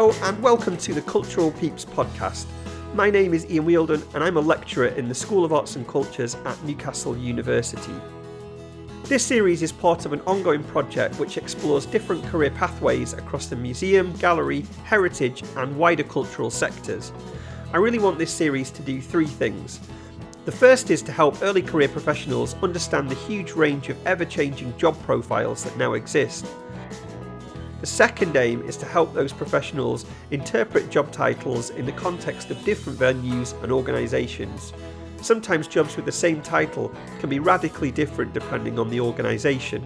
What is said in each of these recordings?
Hello, and welcome to the Cultural Peeps podcast. My name is Ian Wielden, and I'm a lecturer in the School of Arts and Cultures at Newcastle University. This series is part of an ongoing project which explores different career pathways across the museum, gallery, heritage, and wider cultural sectors. I really want this series to do three things. The first is to help early career professionals understand the huge range of ever changing job profiles that now exist. The second aim is to help those professionals interpret job titles in the context of different venues and organisations. Sometimes jobs with the same title can be radically different depending on the organisation.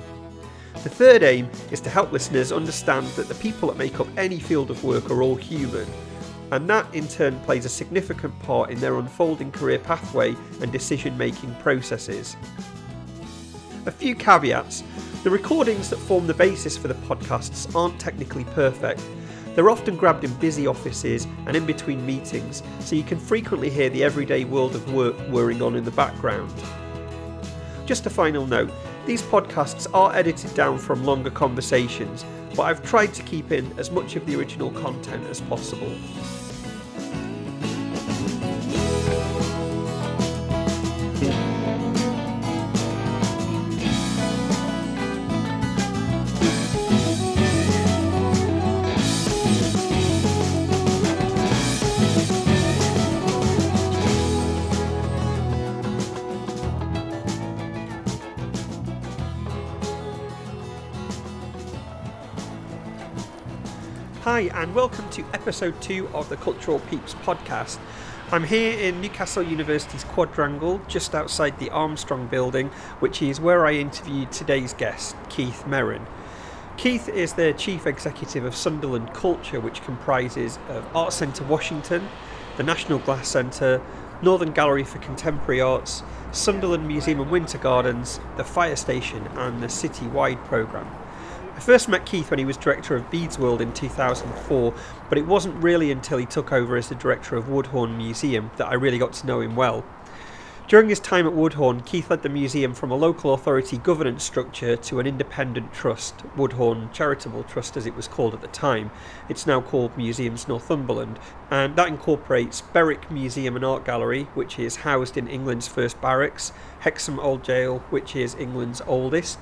The third aim is to help listeners understand that the people that make up any field of work are all human, and that in turn plays a significant part in their unfolding career pathway and decision making processes. A few caveats the recordings that form the basis for the podcasts aren't technically perfect. They're often grabbed in busy offices and in between meetings, so you can frequently hear the everyday world of work whirring on in the background. Just a final note these podcasts are edited down from longer conversations, but I've tried to keep in as much of the original content as possible. Hi, and welcome to episode two of the Cultural Peeps podcast. I'm here in Newcastle University's quadrangle, just outside the Armstrong building, which is where I interviewed today's guest, Keith Merrin. Keith is the chief executive of Sunderland Culture, which comprises of Art Centre Washington, the National Glass Centre, Northern Gallery for Contemporary Arts, Sunderland Museum and Winter Gardens, the Fire Station, and the City Wide programme. I first met Keith when he was director of Bede's World in 2004, but it wasn't really until he took over as the director of Woodhorn Museum that I really got to know him well. During his time at Woodhorn, Keith led the museum from a local authority governance structure to an independent trust, Woodhorn Charitable Trust as it was called at the time. It's now called Museums Northumberland, and that incorporates Berwick Museum and Art Gallery, which is housed in England's first barracks, Hexham Old Gaol, which is England's oldest,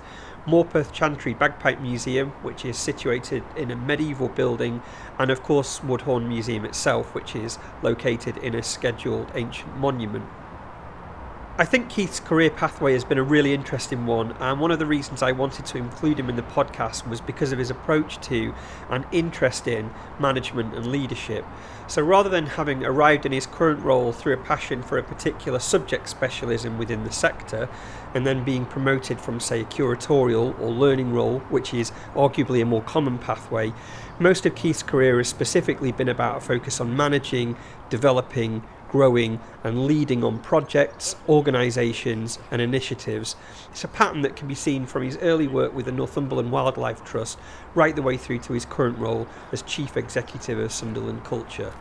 Morpeth Chantry Bagpipe Museum, which is situated in a medieval building, and of course Woodhorn Museum itself, which is located in a scheduled ancient monument. I think Keith's career pathway has been a really interesting one, and one of the reasons I wanted to include him in the podcast was because of his approach to and interest in management and leadership. So rather than having arrived in his current role through a passion for a particular subject specialism within the sector, and then being promoted from, say, a curatorial or learning role, which is arguably a more common pathway, most of Keith's career has specifically been about a focus on managing, developing, growing and leading on projects, organisations, and initiatives. It's a pattern that can be seen from his early work with the Northumberland Wildlife Trust right the way through to his current role as Chief Executive of Sunderland Culture.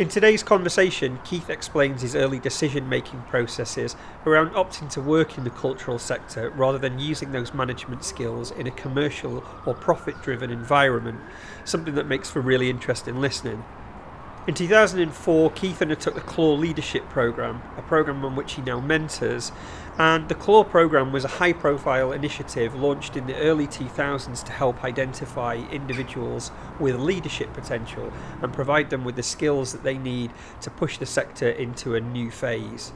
In today's conversation, Keith explains his early decision making processes around opting to work in the cultural sector rather than using those management skills in a commercial or profit driven environment, something that makes for really interesting listening. In 2004, Keith undertook the Clore Leadership Programme, a programme on which he now mentors. And the Clore programme was a high profile initiative launched in the early 2000s to help identify individuals with leadership potential and provide them with the skills that they need to push the sector into a new phase.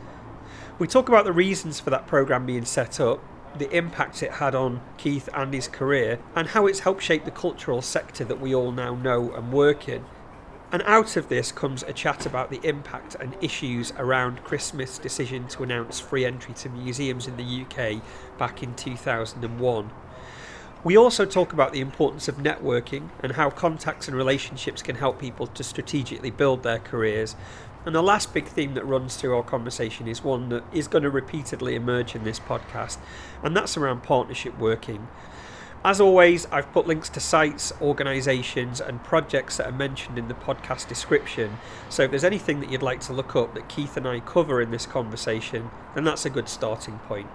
We talk about the reasons for that programme being set up, the impact it had on Keith and his career, and how it's helped shape the cultural sector that we all now know and work in. And out of this comes a chat about the impact and issues around Chris Smith's decision to announce free entry to museums in the UK back in 2001. We also talk about the importance of networking and how contacts and relationships can help people to strategically build their careers. And the last big theme that runs through our conversation is one that is going to repeatedly emerge in this podcast, and that's around partnership working. As always, I've put links to sites, organisations, and projects that are mentioned in the podcast description. So if there's anything that you'd like to look up that Keith and I cover in this conversation, then that's a good starting point.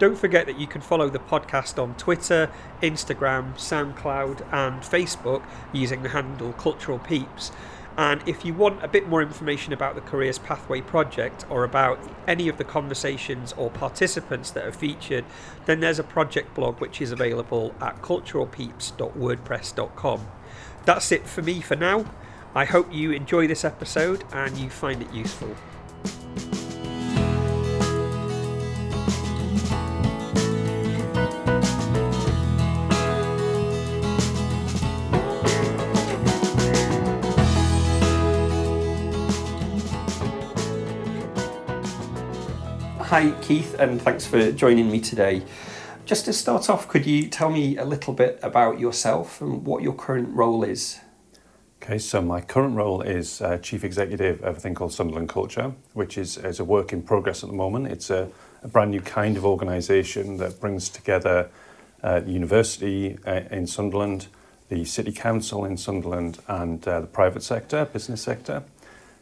Don't forget that you can follow the podcast on Twitter, Instagram, SoundCloud, and Facebook using the handle Cultural Peeps. And if you want a bit more information about the Careers Pathway project or about any of the conversations or participants that are featured, then there's a project blog which is available at culturalpeeps.wordpress.com. That's it for me for now. I hope you enjoy this episode and you find it useful. Hi, Keith, and thanks for joining me today. Just to start off, could you tell me a little bit about yourself and what your current role is? Okay, so my current role is uh, Chief Executive of a thing called Sunderland Culture, which is, is a work in progress at the moment. It's a, a brand new kind of organisation that brings together uh, the university uh, in Sunderland, the City Council in Sunderland, and uh, the private sector, business sector,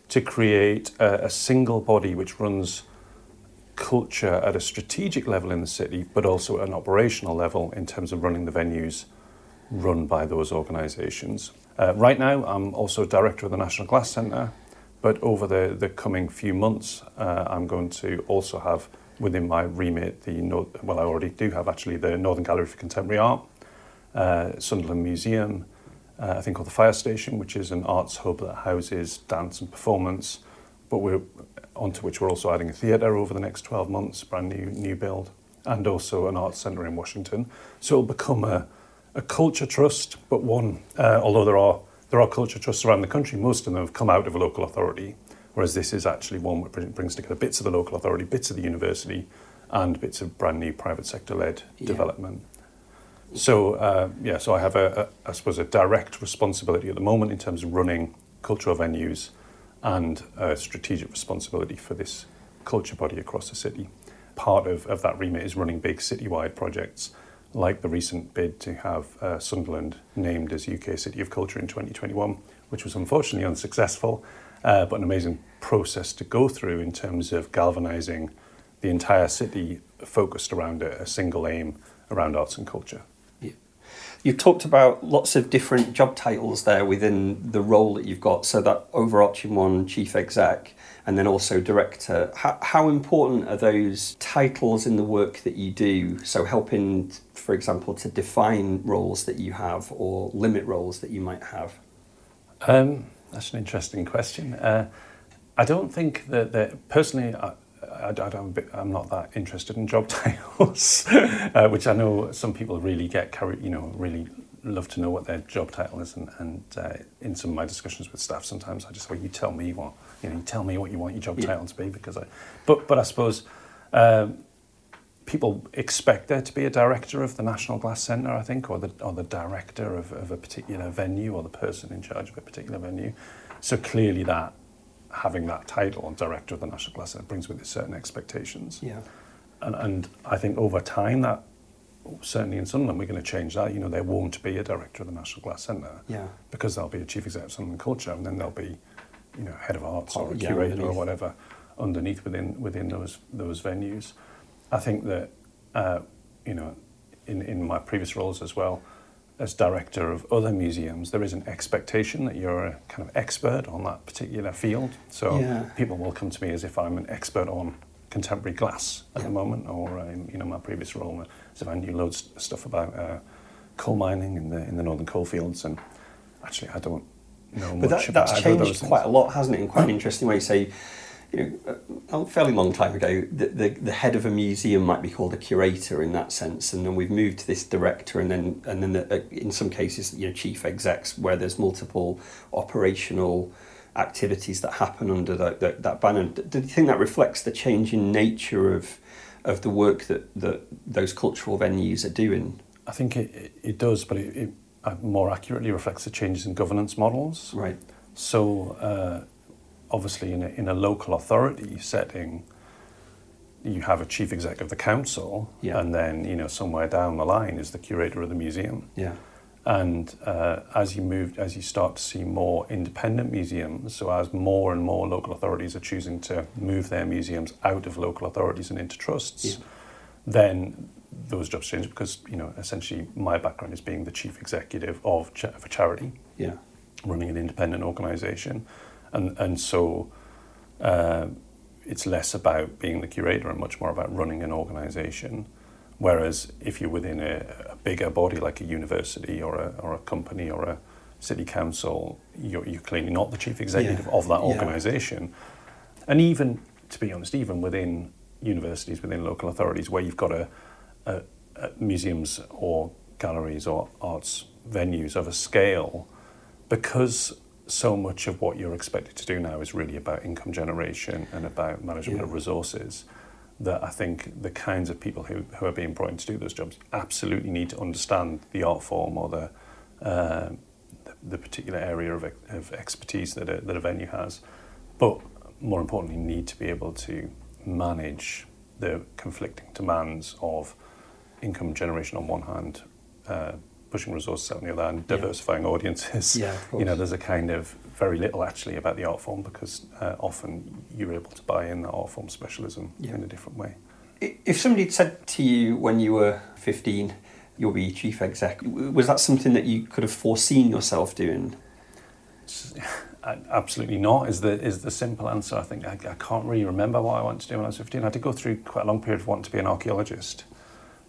to create a, a single body which runs culture at a strategic level in the city, but also at an operational level in terms of running the venues run by those organisations. Uh, right now, I'm also director of the National Glass Centre, but over the, the coming few months, uh, I'm going to also have within my remit the, North, well, I already do have actually the Northern Gallery for Contemporary Art, uh, Sunderland Museum, uh, I think called the Fire Station, which is an arts hub that houses dance and performance, but we're onto which we're also adding a theatre over the next 12 months, brand new new build, and also an arts centre in Washington. So it'll become a, a culture trust, but one, uh, although there are there are culture trusts around the country, most of them have come out of a local authority, whereas this is actually one that brings together bits of the local authority, bits of the university, and bits of brand new private sector led yeah. development. So uh, yeah, so I have a, a, I suppose a direct responsibility at the moment in terms of running cultural venues and a strategic responsibility for this culture body across the city. Part of, of that remit is running big citywide projects like the recent bid to have uh, Sunderland named as UK City of Culture in 2021, which was unfortunately unsuccessful, uh, but an amazing process to go through in terms of galvanising the entire city focused around a, a single aim around arts and culture. You've talked about lots of different job titles there within the role that you've got. So that overarching one, chief exec, and then also director. How, how important are those titles in the work that you do? So helping, for example, to define roles that you have or limit roles that you might have. Um, that's an interesting question. Uh, I don't think that, that personally. I, I, I am not that interested in job titles, uh, which I know some people really get carried, you know, really love to know what their job title is. And, and uh, in some of my discussions with staff, sometimes I just say, well, you tell me what, you know, you tell me what you want your job yeah. title to be because I, but, but I suppose um, people expect there to be a director of the National Glass Centre, I think, or the, or the director of, of a particular venue or the person in charge of a particular venue. So clearly that having that title, director of the National Glass Centre, brings with it certain expectations. Yeah. And, and I think over time that certainly in Sunderland we're going to change that. You know, there won't be a director of the National Glass Centre. Yeah. Because there'll be a chief executive of Sunderland Culture, and then there'll be, you know, head of arts or a yeah, curator underneath. or whatever underneath within within those those venues. I think that uh, you know, in in my previous roles as well, as director of other museums, there is an expectation that you're a kind of expert on that particular field. So yeah. people will come to me as if I'm an expert on contemporary glass at yeah. the moment, or um, you know my previous role as if I knew loads of stuff about uh, coal mining in the in the northern coalfields, and actually I don't know but much that, about that's changed quite a lot, hasn't it? In quite an interesting way. Say you know, a fairly long time ago, the, the, the, head of a museum might be called a curator in that sense, and then we've moved to this director, and then and then the, uh, in some cases, you know, chief execs, where there's multiple operational activities that happen under that, that, that banner. Do you think that reflects the change in nature of of the work that, that those cultural venues are doing? I think it, it does, but it, it more accurately reflects the changes in governance models. Right. So. Uh, obviously in a, in a local authority setting, you have a chief exec of the council, yeah. and then you know somewhere down the line is the curator of the museum. Yeah. And uh, as you move, as you start to see more independent museums, so as more and more local authorities are choosing to move their museums out of local authorities and into trusts, yeah. then those jobs change because you know essentially my background is being the chief executive of, cha- of a charity, Yeah. running an independent organisation, and and so uh, it's less about being the curator and much more about running an organisation. Whereas if you're within a, a bigger body like a university or a or a company or a city council, you're, you're clearly not the chief executive Yeah. of that Yeah. organisation, and even to be honest, even within universities, within local authorities, where you've got a, a, a museums or galleries or arts venues of a scale, because so much of what you're expected to do now is really about income generation and about management of resources. That I think the kinds of people who, who are being brought in to do those jobs absolutely need to understand the art form or the uh, the, the particular area of, of expertise that a, that a venue has, but more importantly, need to be able to manage the conflicting demands of income generation on one hand, uh, pushing resources out on the other Yeah. diversifying audiences. Yeah, of You know, there's a kind of very little actually about the art form because uh, often you're able to buy in the art form specialism Yeah. in a different way. If somebody had said to you when you were 15, you'll be chief exec, was that something that you could have foreseen yourself doing? Absolutely not is the is the simple answer. I think I, I can't really remember what I wanted to do when I was 15. I did go through quite a long period of wanting to be an archaeologist.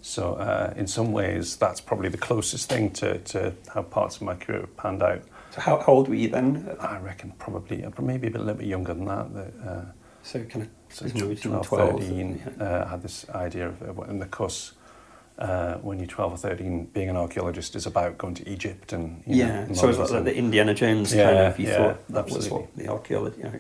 So uh, in some ways, that's probably the closest thing to, to how parts of my career have panned out. So how, how old were you then? I reckon probably uh, maybe a bit, a little bit younger than that. that uh, So kind of so Maybe 12, 12, 13, yeah. uh, I had this idea of, and of course, uh, when you're 12 or 13, being an archaeologist is about going to Egypt and you yeah. know, so it was like the Indiana Jones Yeah, kind of. You yeah, thought that was absolutely. what the archaeology. Yeah.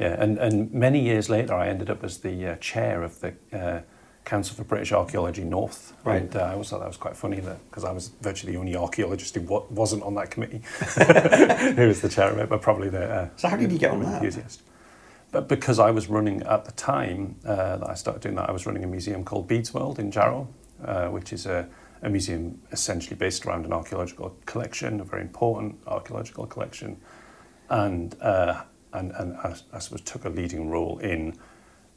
Yeah, and, and many years later, I ended up as the uh, chair of the uh, Council for British Archaeology North. Right. And uh, I always thought that was quite funny that because I was virtually the only archaeologist who wa- wasn't on that committee, who was the chair of it, but probably the. Uh, So how did you get on that? enthusiast. But because I was running at the time uh, that I started doing that, I was running a museum called Bede's World in Jarrow, uh, which is a, a museum essentially based around an archaeological collection, a very important archaeological collection, and uh, and and I, I suppose took a leading role in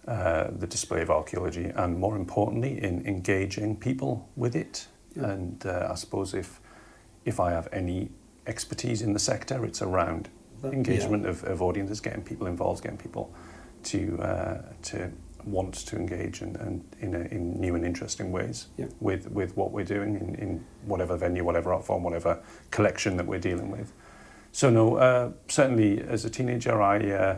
uh, the display of archaeology, and more importantly, in engaging people with it. Yeah. And uh, I suppose if if I have any expertise in the sector, it's around That- engagement of, of audiences, getting people involved, getting people to uh, to want to engage and, and in, a, in new and interesting ways Yeah. with, with what we're doing in, in whatever venue, whatever art form, whatever collection that we're dealing with. So no, uh, certainly as a teenager, I uh,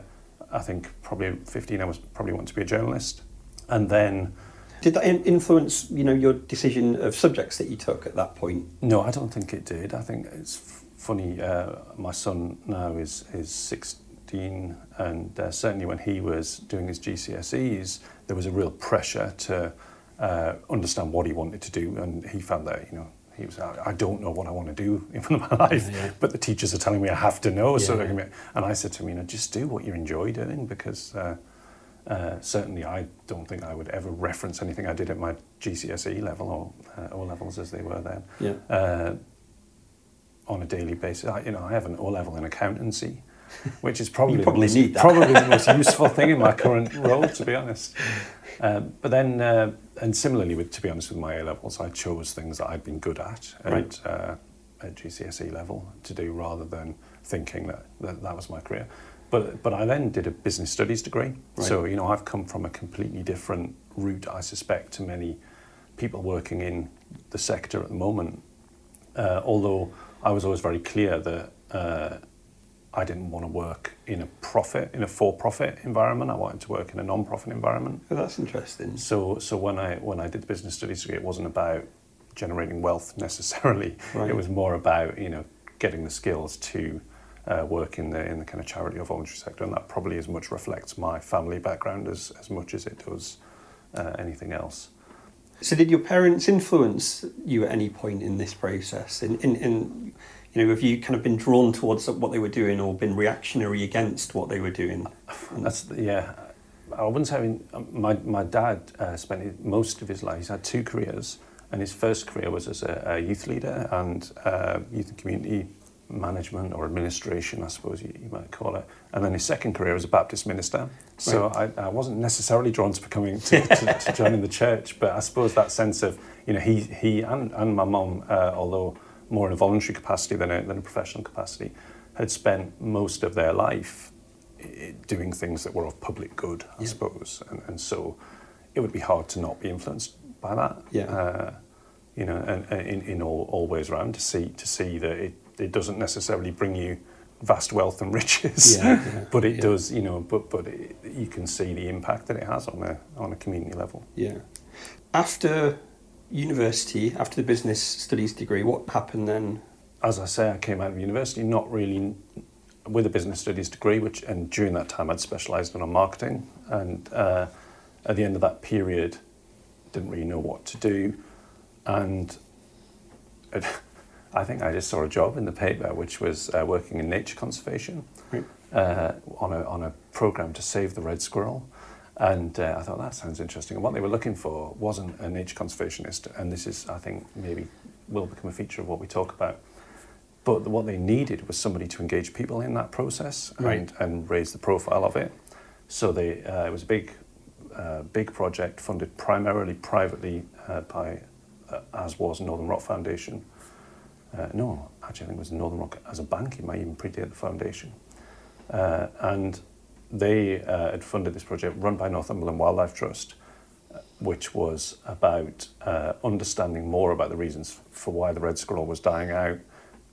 I think probably at 15 I was probably want to be a journalist, and then Did that influence, you know, your decision of subjects that you took at that point? No, I don't think it did. I think it's f- funny. Uh, my son now is is 16, and uh, certainly when he was doing his GCSEs, there was a real pressure to uh, understand what he wanted to do, and he found that you know. He was, I I don't know what I want to do in my life, Yeah. but the teachers are telling me I have to know. So, Yeah. they and I said to him, you know, just do what you enjoy doing because uh, uh, certainly I don't think I would ever reference anything I did at my GCSE level or uh, O levels as they were then Yeah. uh, on a daily basis. I, you know, I have an O level in accountancy, which is probably, probably the most, probably the most useful thing in my current role, to be honest. Um, but then, uh, and similarly, with to be honest, with my A levels, I chose things that I'd been good at at, Right. uh, at GCSE level to do, rather than thinking that, that that was my career. But but I then did a business studies degree, Right. so you know I've come from a completely different route, I suspect, to many people working in the sector at the moment. Uh, although I was always very clear that uh, I didn't want to work in a profit, in a for-profit environment. I wanted to work in a non-profit environment. Oh, that's interesting. So, so when I when I did the business studies degree, it wasn't about generating wealth necessarily. Right. It was more about you know getting the skills to uh, work in the in the kind of charity or voluntary sector, and that probably as much reflects my family background as as much as it does uh, anything else. So, did your parents influence you at any point in this process? In, in, in you know, have you kind of been drawn towards what they were doing, or been reactionary against what they were doing? That's yeah. I wouldn't say. My my dad uh, spent most of his life. He's had two careers, and his first career was as a, a youth leader and uh, youth and community management or administration, I suppose you, you, might call it. And then his second career was a Baptist minister. So right. I, I, wasn't necessarily drawn to becoming to, to, to, joining the church, but I suppose that sense of you know he he and, and my mum, uh, although more in a voluntary capacity than a, than a professional capacity, had spent most of their life doing things that were of public good, I yeah. suppose, and, and so it would be hard to not be influenced by that. Yeah. Uh, you know, and, and in, in all, all ways around to see to see that it, it doesn't necessarily bring you vast wealth and riches, yeah, yeah, but it yeah. does, you know, but but it, you can see the impact that it has on a on a community level. Yeah. After university, after the business studies degree, what happened then? As I say, I came out of university not really with a business studies degree, which and during that time I'd specialised in on marketing, and uh, at the end of that period, didn't really know what to do and it, I think I just saw a job in the paper, which was uh, working in nature conservation right. uh, on a on a program to save the red squirrel. And uh, I thought that sounds interesting. And what they were looking for wasn't a nature conservationist, and this is, I think, maybe will become a feature of what we talk about. But what they needed was somebody to engage people in that process right. and, and raise the profile of it. So they, uh, it was a big, uh, big project funded primarily privately uh, by uh, as was Northern Rock Foundation. Uh, no, actually, I think it was Northern Rock as a bank. It might even predate the foundation. Uh, and they uh, had funded this project run by Northumberland Wildlife Trust, uh, which was about uh, understanding more about the reasons for why the red squirrel was dying out,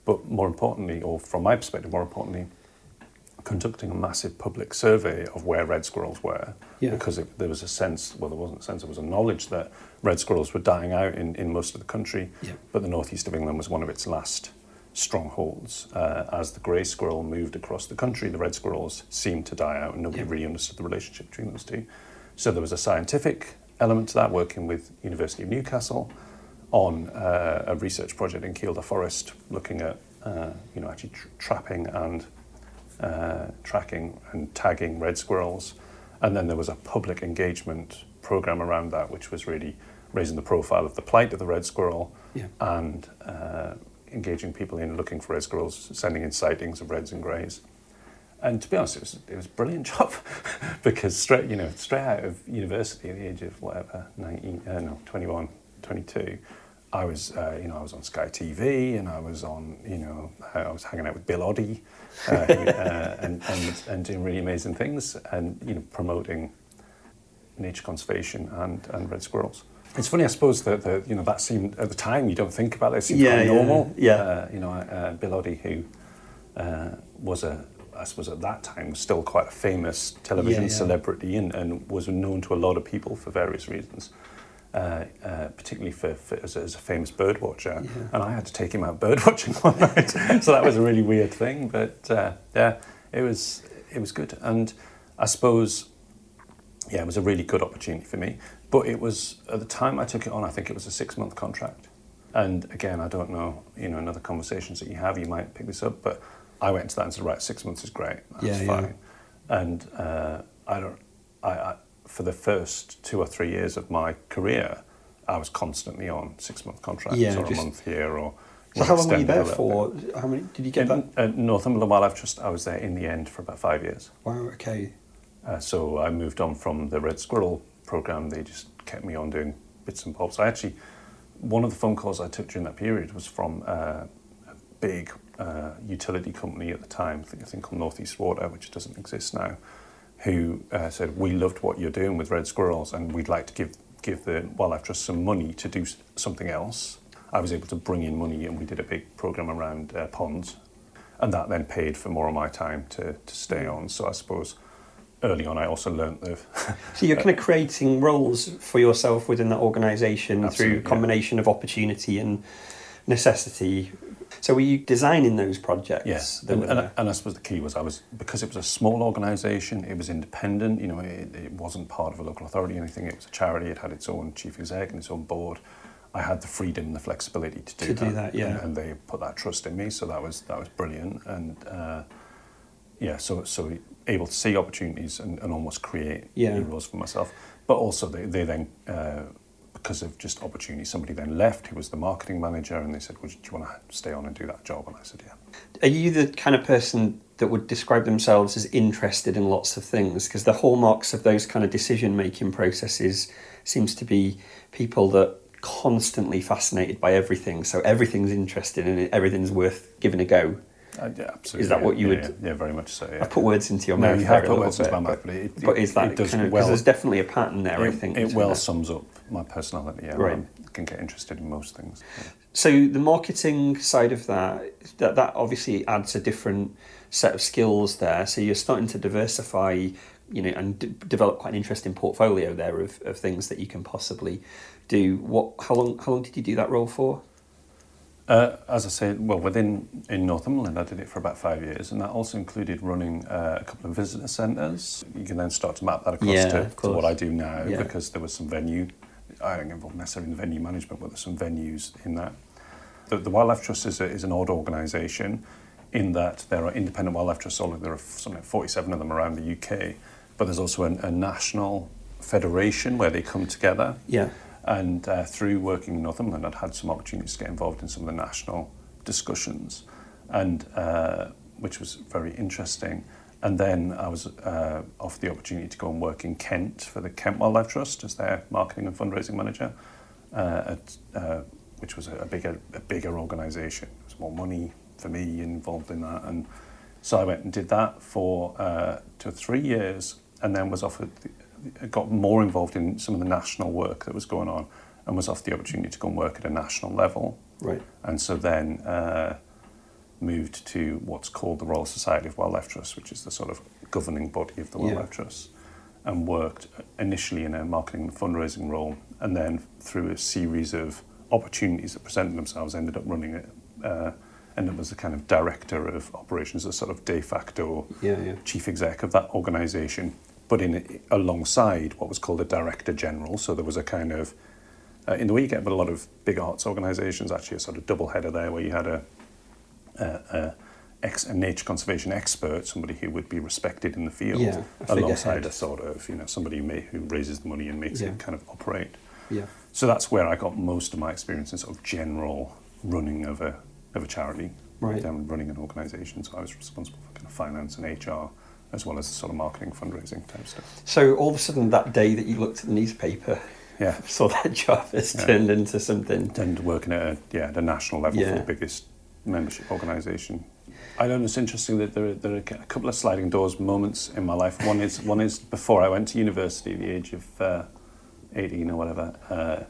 but more importantly, or from my perspective, more importantly, conducting a massive public survey of where red squirrels were yeah. because it, there was a sense, well, there wasn't a sense, there was a knowledge that red squirrels were dying out in, in most of the country, yeah. but the northeast of England was one of its last strongholds. Uh, as the grey squirrel moved across the country, the red squirrels seemed to die out, and nobody yeah. really understood the relationship between those two. So there was a scientific element to that, working with University of Newcastle on uh, a research project in Kielder Forest, looking at uh, you know actually tr- trapping and uh, tracking and tagging red squirrels. And then there was a public engagement program around that, which was really raising the profile of the plight of the red squirrel yeah. and uh, engaging people in looking for red squirrels, sending in sightings of reds and greys. And to be honest, it was, it was a brilliant job because straight, you know, straight out of university at the age of whatever, 19, uh, no, 21, 22, I was, uh, you know, I was on Sky TV and I was on, you know, I was hanging out with Bill Oddie uh, uh, and, and, and doing really amazing things and, you know, promoting nature conservation and, and red squirrels. It's funny, I suppose, that, that you know that seemed at the time you don't think about it. It seemed yeah, quite normal. Yeah. Uh, you know, uh, Bill Oddie, who uh, was a, I suppose at that time was still quite a famous television yeah, yeah. celebrity and, and was known to a lot of people for various reasons. Uh, uh, particularly for, for as, a, as, a, famous bird watcher, yeah. and I had to take him out bird watching one night. so that was a really weird thing, but uh, yeah, it was it was good, and I suppose yeah, it was a really good opportunity for me. But it was at the time I took it on, I think it was a six month contract, and again, I don't know, you know, another conversations that you have, you might pick this up, but I went to that and said, right, six months is great, that's yeah, fine, yeah. and uh, I don't, I, I for the first two or three years of my career, I was constantly on six month contracts yeah, or just, a month here or. So how long were you there for? Bit. How many did you get in, that? Uh, Northumberland Wildlife Trust. I was there in the end for about five years. Wow. Okay. Uh, so I moved on from the Red Squirrel program. They just kept me on doing bits and bobs. I actually, one of the phone calls I took during that period was from uh, a big uh, utility company at the time, I think, I think called Northeast Water, which doesn't exist now who uh, said, We loved what you're doing with red squirrels and we'd like to give, give the Wildlife Trust some money to do something else. I was able to bring in money and we did a big program around uh, ponds. And that then paid for more of my time to, to stay on. So I suppose early on I also learnt the. so you're kind of creating roles for yourself within that organisation through a combination yeah. of opportunity and necessity so were you designing those projects? Yes, and, and, and, I suppose the key was I was because it was a small organisation. It was independent. You know, it, it wasn't part of a local authority or anything. It was a charity. It had its own chief exec and its own board. I had the freedom and the flexibility to do to that. Do that yeah. And, and, they put that trust in me, so that was that was brilliant. And uh, yeah, so so able to see opportunities and, and almost create yeah. new roles for myself. But also they, they then uh, because of just opportunity. Somebody then left who was the marketing manager, and they said, well, "Do you want to stay on and do that job?" And I said, "Yeah." Are you the kind of person that would describe themselves as interested in lots of things? Because the hallmarks of those kind of decision making processes seems to be people that constantly fascinated by everything. So everything's interesting and everything's worth giving a go. Uh, yeah, absolutely. Is that what you yeah, would- Yeah, very much so. Yeah. I've put words into your No, mouth. you have put words into my mouth, but, but it- but it- is that it does kind of well- because there's definitely a pattern there? I think it well sums up my personality. Yeah, Right. I can get interested in most things. Yeah. So the marketing side of that, that that obviously adds a different set of skills there. So you're starting to diversify, you know, and d- develop quite an interesting portfolio there of, of things that you can possibly do. What? How long? How long did you do that role for? Uh, as I said, well, within in Northumberland, I did it for about five years, and that also included running uh, a couple of visitor centres. You can then start to map that across Yeah, to, to what. I do now, Yeah. because there was some venue. I don't get involved necessarily in venue management, but there's some venues in that. The, the Wildlife Trust is, a, is an odd organisation in that there are independent wildlife trusts, all there are something like 47 of them around the UK, but there's also an, a national federation where they come together. Yeah. And uh, through working in Northumberland, I'd had some opportunities to get involved in some of the national discussions, and uh, which was very interesting. And then I was uh, offered the opportunity to go and work in Kent for the Kent Wildlife Trust as their marketing and fundraising manager, uh, at, uh, which was a, bigger a bigger organisation. There was more money for me involved in that, and so I went and did that for uh, two or three years, and then was offered, got more involved in some of the national work that was going on, and was offered the opportunity to go and work at a national level. Right. And so then uh, moved to what's called the Royal Society of Wildlife Trusts, which is the sort of governing body of the Yeah. Wildlife Trusts, and worked initially in a marketing and fundraising role, and then through a series of opportunities that presented themselves, ended up running it. Uh, ended up as a kind of director of operations, a sort of de facto Yeah. Yeah. chief exec of that organisation, but in alongside what was called a director general. So there was a kind of, uh, in the way you get with a lot of big arts organisations, actually a sort of double header there, where you had a, a, a, ex, a nature conservation expert, somebody who would be respected in the field, Yeah, alongside a sort of you know somebody who, may, who raises the money and makes Yeah. it kind of operate. Yeah. So that's where I got most of my experience in sort of general running of a of a charity, Right. running an organisation. So I was responsible for kind of finance and HR, as well as the sort of marketing, fundraising type stuff. So all of a sudden, that day that you looked at the newspaper, Yeah, saw that job has Yeah. turned into something. and working at a, yeah the national level Yeah. for the biggest membership organisation. I know it's interesting that there are, there are a couple of sliding doors moments in my life. One is one is before I went to university, at the age of uh, eighteen or whatever. Uh,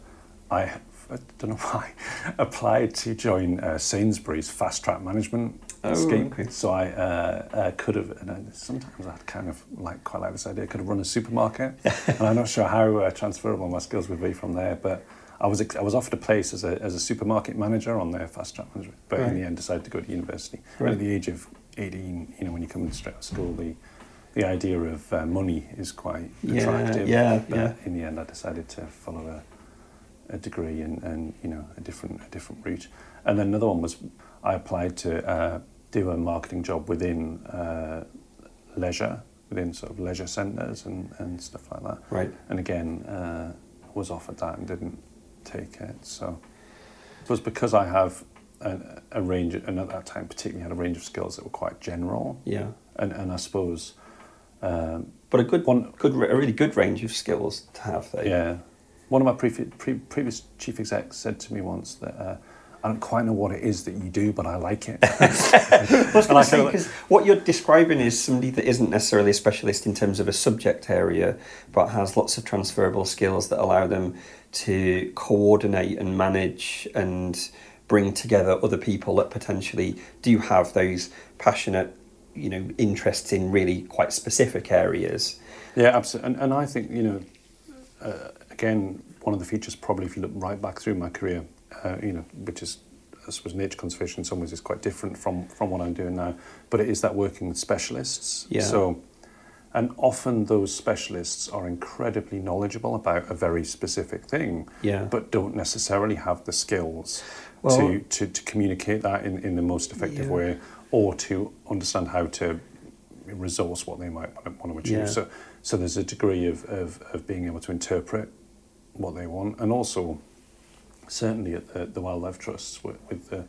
I I don't know why I applied to join uh, Sainsbury's fast track management Oh, scheme. okay. So I uh, uh, could have, and I, sometimes I kind of like quite like this idea. I could have run a supermarket, and I'm not sure how uh, transferable my skills would be from there. But I was I was offered a place as a as a supermarket manager on their fast track management, but in the end decided to go to university. Right. At the age of 18, you know, when you come straight out of school, the the idea of uh, money is quite Yeah, attractive. yeah, but yeah. in the end, I decided to follow a, a degree and, and you know a different a different route. And then another one was I applied to uh, do a marketing job within uh, leisure, within sort of leisure centres and, and stuff like that. Right. And again, uh, was offered that and didn't take it. So it was because I have a, a range, and at that time particularly had a range of skills that were quite general. Yeah. And, and I suppose, um, But a good One- good, a really good range of skills to have there. yeah, one of my pre- pre- previous chief execs said to me once that uh, I don't quite know what it is that you do, but I like it. I was going to say because what you're describing is somebody that isn't necessarily a specialist in terms of a subject area, but has lots of transferable skills that allow them to coordinate and manage and bring together other people that potentially do have those passionate, you know, interests in really quite specific areas. Yeah, absolutely. And, and I think, you know, uh, again, one of the features probably if you look right back through my career, uh, you know, which is, I suppose, nature conservation in some ways is quite different from, from what I'm doing now, but it is that working with specialists. Yeah. So, and often those specialists are incredibly knowledgeable about a very specific thing, Yeah. but don't necessarily have the skills Well- to, to, to communicate that in, in the most effective Yeah. way or to understand how to resource what they might want to, achieve. Yeah. So, so there's a degree of, of, of being able to interpret what they want, and also certainly at the, the wildlife trusts with, with the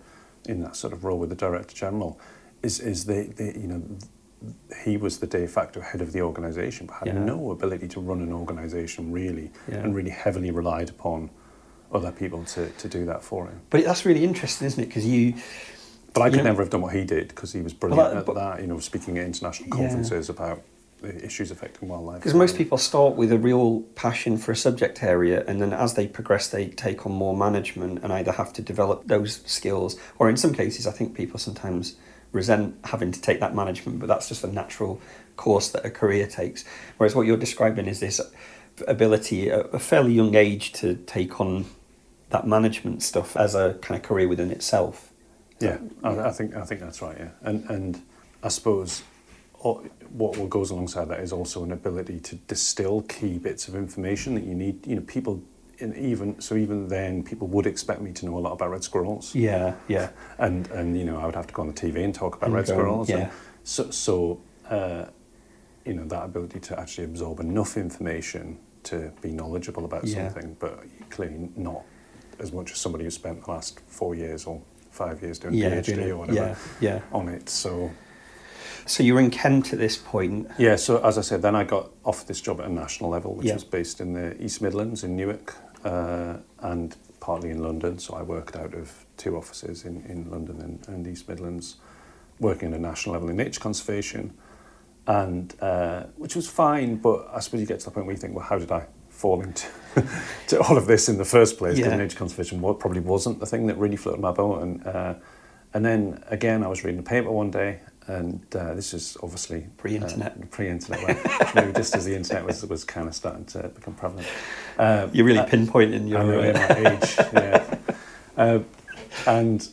in that sort of role with the director general, is is they, they you know he was the de facto head of the organisation, but had Yeah. no ability to run an organisation really, Yeah. and really heavily relied upon other people to, to do that for him. But that's really interesting, isn't it? Because you, But I You could know- never have done what he did because he was brilliant that- at but- that. You know, speaking at international Yeah. conferences about the issues affecting wildlife. because most people start with a real passion for a subject area, and then as they progress, they take on more management and either have to develop those skills, or in some cases, I think people sometimes resent having to take that management, but that's just a natural course that a career takes. Whereas what you're describing is this ability at a fairly young age to take on that management stuff as a kind of career within itself. Yeah, I, I think I think that's right. Yeah, and and I suppose what goes alongside that is also an ability to distill key bits of information that you need. You know, people. And even so, even then, people would expect me to know a lot about red squirrels. Yeah, yeah, and and you know I would have to go on the TV and talk about And red go, squirrels. yeah. So so uh, you know that ability to actually absorb enough information to be knowledgeable about Yeah. something, but clearly not as much as somebody who spent the last four years or five years doing yeah, PhD doing or whatever yeah, yeah. on it. So So you're in Kent at this point. yeah, so as I said, then I got offered this job at a national level, which Yeah. was based in the East Midlands in Newark uh, and partly in London. So I worked out of two offices in, in London and, and East Midlands, working at a national level in nature conservation, and uh, which was fine. But I suppose you get to the point where you think, well, how did I fall into to all of this in the first place? Because Yeah. nature conservation probably wasn't the thing that really floated my boat, and uh, and then again, I was reading a paper one day. And uh, this is obviously Pre-internet. uh, pre-internet, well, maybe just as the internet was was kind of starting to become prevalent. Uh, You're really pinpointing your. My age, yeah. Uh, and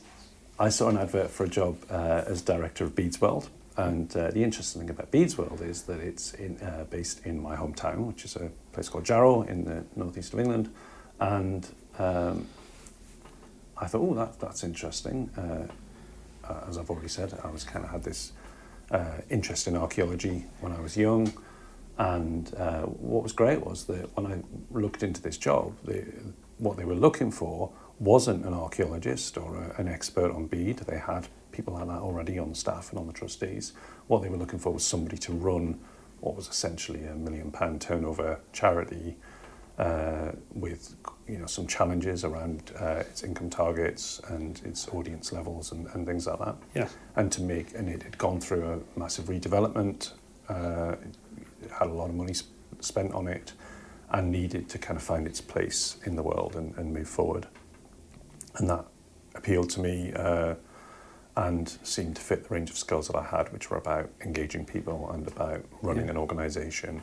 I saw an advert for a job uh, as director of Bede's World. And uh, the interesting thing about Bede's World is that it's in, uh, based in my hometown, which is a place called Jarrow in the northeast of England. And um, I thought, oh, that, that's interesting. Uh, as I've already said, I was kind of had this uh, interest in archaeology when I was young. And uh, what was great was that when I looked into this job, the, what they were looking for wasn't an archaeologist or a, an expert on Bede. They had people like that already on staff and on the trustees. What they were looking for was somebody to run what was essentially a million pound turnover charity with you know some challenges around uh, its income targets and its audience levels and, and things like that yeah. and to make and it had gone through a massive redevelopment uh, it had a lot of money sp- spent on it and needed to kind of find its place in the world and, and move forward and that appealed to me uh, and seemed to fit the range of skills that I had which were about engaging people and about running Yeah. an organization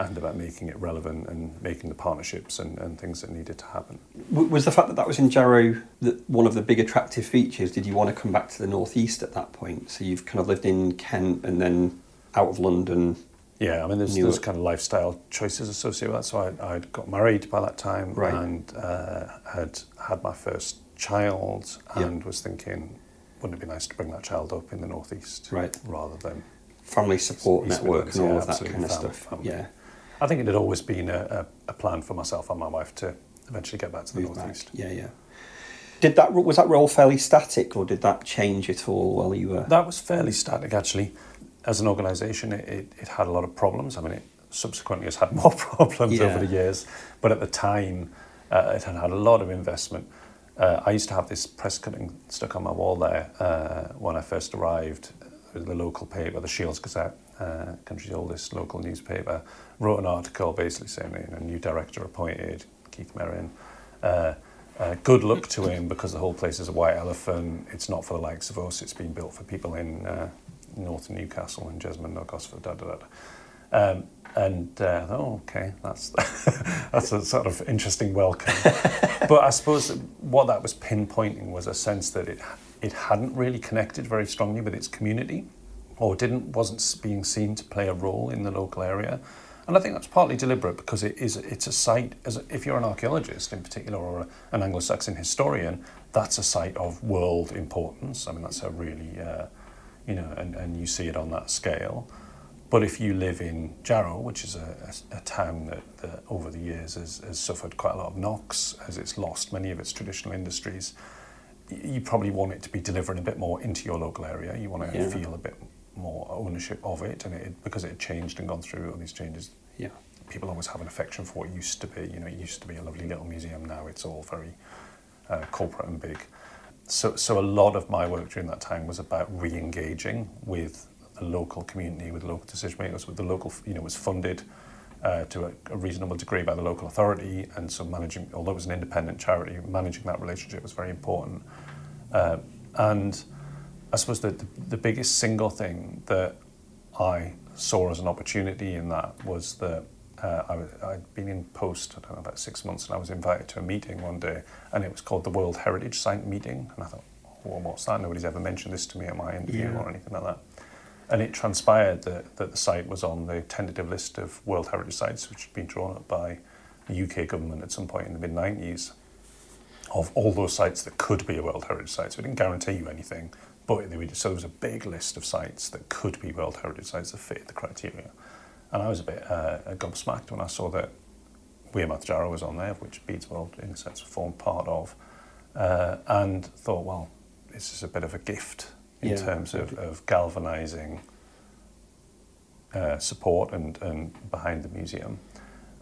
and about making it relevant and making the partnerships and, and things that needed to happen Was the fact that that was in Jarrow that one of the big attractive features? Did you want to come back to the northeast at that point? So you've kind of lived in Kent and then out of London. Yeah, I mean, there's, there's kind of lifestyle choices associated with that. So I, I'd got married by that time Right. and uh, had had my first child and was thinking, wouldn't it be nice to bring that child up in the northeast Right. rather than... Family support network and all yeah, of that kind of stuff. family. Yeah, I think it had always been a, a, a plan for myself and my wife to eventually get back to the move back. northeast. Yeah, yeah. Did that was that role fairly static, or did that change at all while you were? That was fairly static, actually. As an organisation, it, it, it had a lot of problems. I mean, it subsequently has had more problems Yeah. over the years, but at the time, uh, it had had a lot of investment. Uh, I used to have this press cutting stuck on my wall there uh, when I first arrived. The local paper, the Shields Gazette, uh, country's oldest local newspaper, wrote an article basically saying you know, new director appointed, Keith Merrin. Uh, uh, good luck to him because the whole place is a white elephant. It's not for the likes of us. It's been built for people in uh, North Newcastle and Jesmond or Gosforth. Da, da, da. Um, and uh, oh, okay, that's that's a sort of interesting welcome. but I suppose what that was pinpointing was a sense that it it hadn't really connected very strongly with its community, or didn't wasn't being seen to play a role in the local area. And I think that's partly deliberate because it is it's a site as a, if you're an archaeologist in particular or a, an Anglo-Saxon historian, that's a site of world importance. I mean that's a really uh, you know and, and you see it on that scale. But if you live in Jarrow, which is a, a, a town that, that over the years has, has suffered quite a lot of knocks as it's lost many of its traditional industries, you probably want it to be delivering a bit more into your local area. You want to Yeah. feel a bit more ownership of it, and it, because it had changed and gone through all these changes, Yeah. people always have an affection for what used to be. You know, it used to be a lovely little museum. Now it's all very uh, corporate and big. So, so a lot of my work during that time was about re-engaging with the local community, with local decision makers, with the local. You know, was funded uh, to a, a reasonable degree by the local authority, and so managing, although it was an independent charity, managing that relationship was very important. Uh, and I suppose the, the, the biggest single thing that I saw as an opportunity in that was that uh, I, was- I'd been in post, I don't know, about six months, and I was invited to a meeting one day, and it was called the World Heritage Site Meeting. And I thought, well, what's that? Nobody's ever mentioned this to me at my interview Yeah. or anything like that. And it transpired that, that the site was on the tentative list of World Heritage Sites, which had been drawn up by the UK government at some point in the mid 90s of all those sites that could be a World Heritage Site. So it didn't guarantee you anything, but so there was a big list of sites that could be World Heritage Sites that fit the criteria. And I was a bit uh, gobsmacked when I saw that Wearmouth Jarrow was on there, which Bede's World, in a sense, formed part of, uh, and thought, well, this is a bit of a gift in Yeah, terms of, of galvanising uh, support and, and behind the museum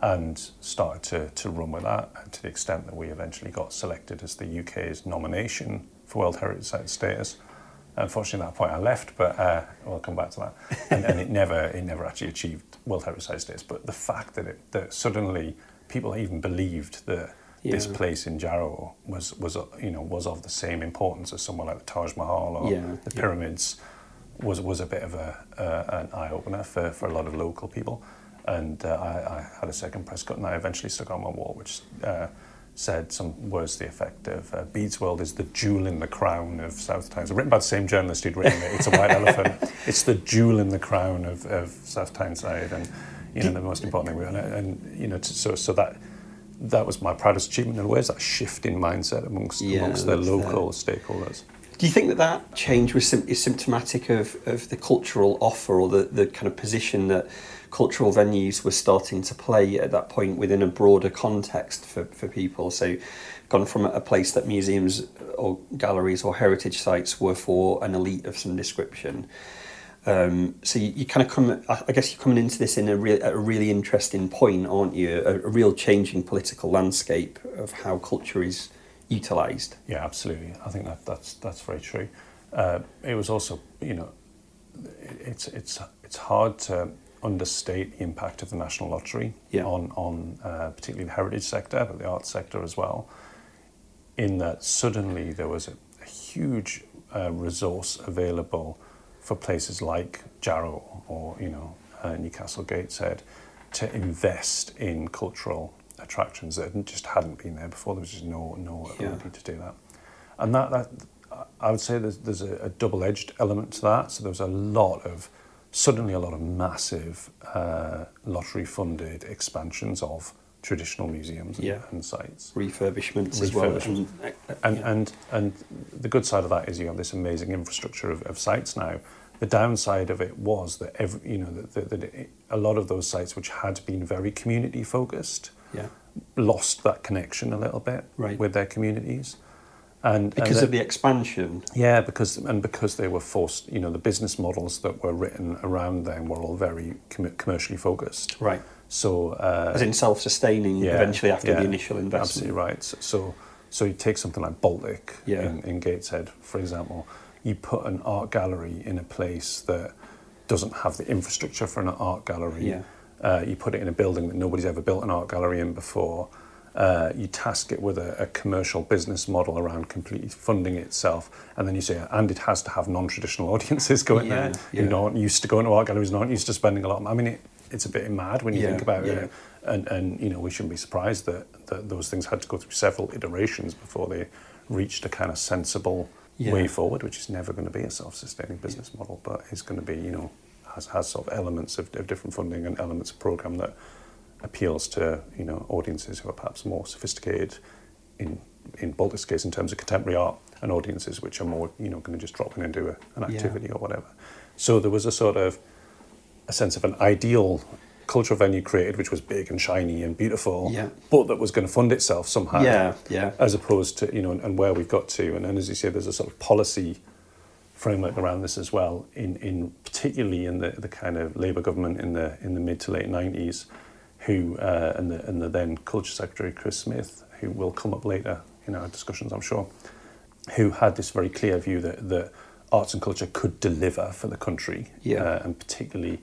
and started to, to run with that and to the extent that we eventually got selected as the UK's nomination for World Heritage Site status. Unfortunately, at that point I left, but uh, we'll come back to that. And, and it never it never actually achieved World Heritage status. But the fact that it that suddenly people even believed that this place in Jarrow was was you know was of the same importance as somewhere like the Taj Mahal or Yeah, the yeah. pyramids was was a bit of a uh, an eye opener for, for a lot of local people. And uh, I, I had a second press cut, and I eventually stuck on my wall, which uh, said some words to the effect of uh, World is the jewel in the crown of South Tyneside. Written by the same journalist who'd written it. It's a white elephant. It's the jewel in the crown of, of South Tyneside, and you know the most important thing. we And, and you know, so so that that was my proudest achievement in a way. Is that shift in mindset amongst Yeah, amongst the that's local stakeholders. Do you think that that change was sim- is symptomatic of, of the cultural offer or the, the kind of position that cultural venues were starting to play at that point within a broader context for, for people? So, gone from a place that museums or galleries or heritage sites were for an elite of some description. Um, so you, you kind of come, I guess you're coming into this in a, at a really interesting point, aren't you? A, a real changing political landscape of how culture is utilised. Yeah, absolutely. I think that that's that's very true. Uh, it was also, you know, it- it's it's it's hard to understate the impact of the national lottery Yeah. on on uh, particularly the heritage sector, but the arts sector as well. In that suddenly there was a, a huge uh, resource available for places like Jarrow or you know uh, Newcastle Gateshead to invest in cultural attractions that just hadn't been there before. There was just no no Yeah. ability to do that, and that that I would say there's there's a, a double-edged element to that. So there was a lot of suddenly a lot of massive uh, lottery-funded expansions of traditional museums and, Yeah. and sites. refurbishments as well. And, uh, And, yeah. and, and the good side of that is you have this amazing infrastructure of, of sites now. The downside of it was that every, you know that, that, that a lot of those sites which had been very community focused yeah. lost that connection a little bit Right. with their communities. And Because and of the expansion. yeah, because and because they were forced, you know, the business models that were written around them were all very com- commercially focused. Right. So uh, As in self sustaining yeah, eventually after yeah, the initial investment. Absolutely right. So, so, so you take something like Baltic Yeah. in, in Gateshead, for example, you put an art gallery in a place that doesn't have the infrastructure for an art gallery. Yeah. Uh, you put it in a building that nobody's ever built an art gallery in before. Uh, you task it with a, a commercial business model around completely funding itself, and then you say, and it has to have non-traditional audiences going Yeah, there yeah. who aren't used to going to art galleries, aren't used to spending a lot. Of, I mean, it, it's a bit mad when you Yeah, think about it and and you know we shouldn't be surprised that, that those things had to go through several iterations before they reached a kind of sensible way forward, which is never going to be a self-sustaining business model, but is going to be you know has has sort of elements of, of different funding and elements of program that appeals to you know audiences who are perhaps more sophisticated in in Baltic's case in terms of contemporary art and audiences which are more you know going to just drop in and do a, an Yeah. activity or whatever. So there was a sort of a sense of an ideal cultural venue created, which was big and shiny and beautiful, Yeah. but that was going to fund itself somehow. Yeah, yeah. As opposed to you know, and, and where we've got to, and, then as you say, there's a sort of policy framework around this as well. In in particularly in the, the kind of Labour government in the in the mid to late nineties, who uh, and the and the then Culture Secretary Chris Smith, who will come up later in our discussions, I'm sure, who had this very clear view that that arts and culture could deliver for the country, Yeah. uh, and particularly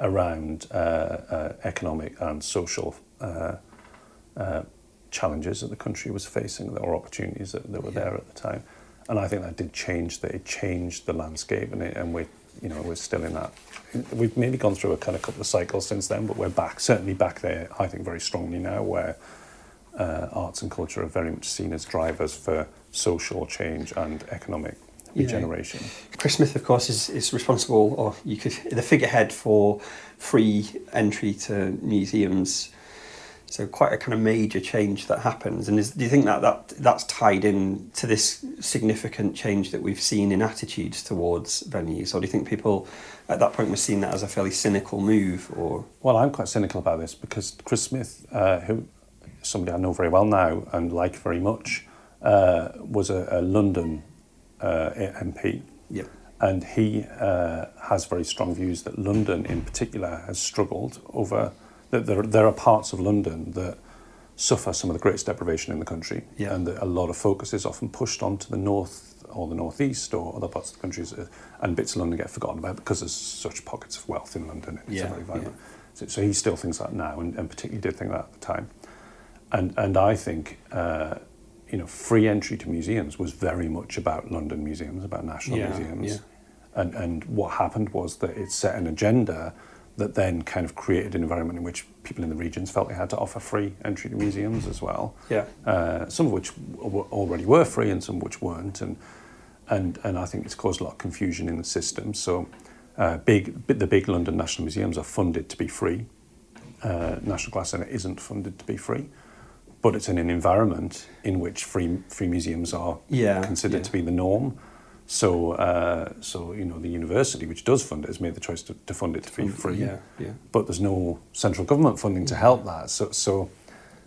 around uh, uh, economic and social uh, uh, challenges that the country was facing or opportunities that, that were Yeah. there at the time. And I think that did change that it changed the landscape and, it, and we you know we're still in that we've maybe gone through a kind of couple of cycles since then but we're back certainly back there I think very strongly now where uh, arts and culture are very much seen as drivers for social change and economic Yeah. regeneration. Chris Smith, of course, is, is responsible, or you could the figurehead for free entry to museums. So quite a kind of major change that happens. And is, do you think that, that that's tied in to this significant change that we've seen in attitudes towards venues, or do you think people at that point were seeing that as a fairly cynical move? Or Well, I'm quite cynical about this because Chris Smith, uh, who is somebody I know very well now and like very much, uh, was a, a London uh, MP. yeah, And he uh, has very strong views that London, in particular, has struggled over. That there, there are parts of London that suffer some of the greatest deprivation in the country, Yeah. and that a lot of focus is often pushed onto the north or the northeast or other parts of the country, uh, and bits of London get forgotten about because there's such pockets of wealth in London. It's Yeah, very vibrant. So, so he still thinks that now, and, and particularly did think that at the time. And and I think. Uh, you know, free entry to museums was very much about London museums, about national Yeah, museums. yeah. And, and what happened was that it set an agenda that then kind of created an environment in which people in the regions felt they had to offer free entry to museums as well. yeah, Uh, some of which already were free and some which weren't. And, and, and I think it's caused a lot of confusion in the system. So uh, big, the big London National Museums are funded to be free. Uh, National Glass Centre isn't funded to be free. But it's in an environment in which free, free museums are Yeah, considered yeah. to be the norm. So, uh, so you know, the university, which does fund it, has made the choice to, to fund it to be free. yeah, yeah. But there's no central government funding to help that. So, so,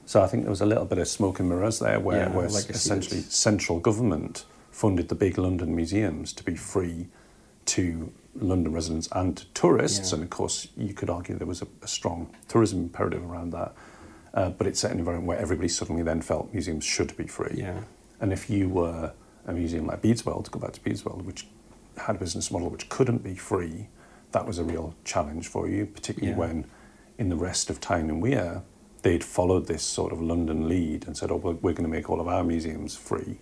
so I think there was a little bit of smoke and mirrors there, where, Yeah, where legacy essentially central government funded the big London museums to be free to London residents and to tourists. Yeah. And of course, you could argue there was a, a strong tourism imperative around that. Uh, but it set an environment where everybody suddenly then felt museums should be free. Yeah. And if you were a museum like Bede's World, to go back to Bede's World, which had a business model which couldn't be free, that was a real challenge for you, particularly Yeah. when in the rest of Tyne and Weir, they'd followed this sort of London lead and said, oh, we're, we're going to make all of our museums free,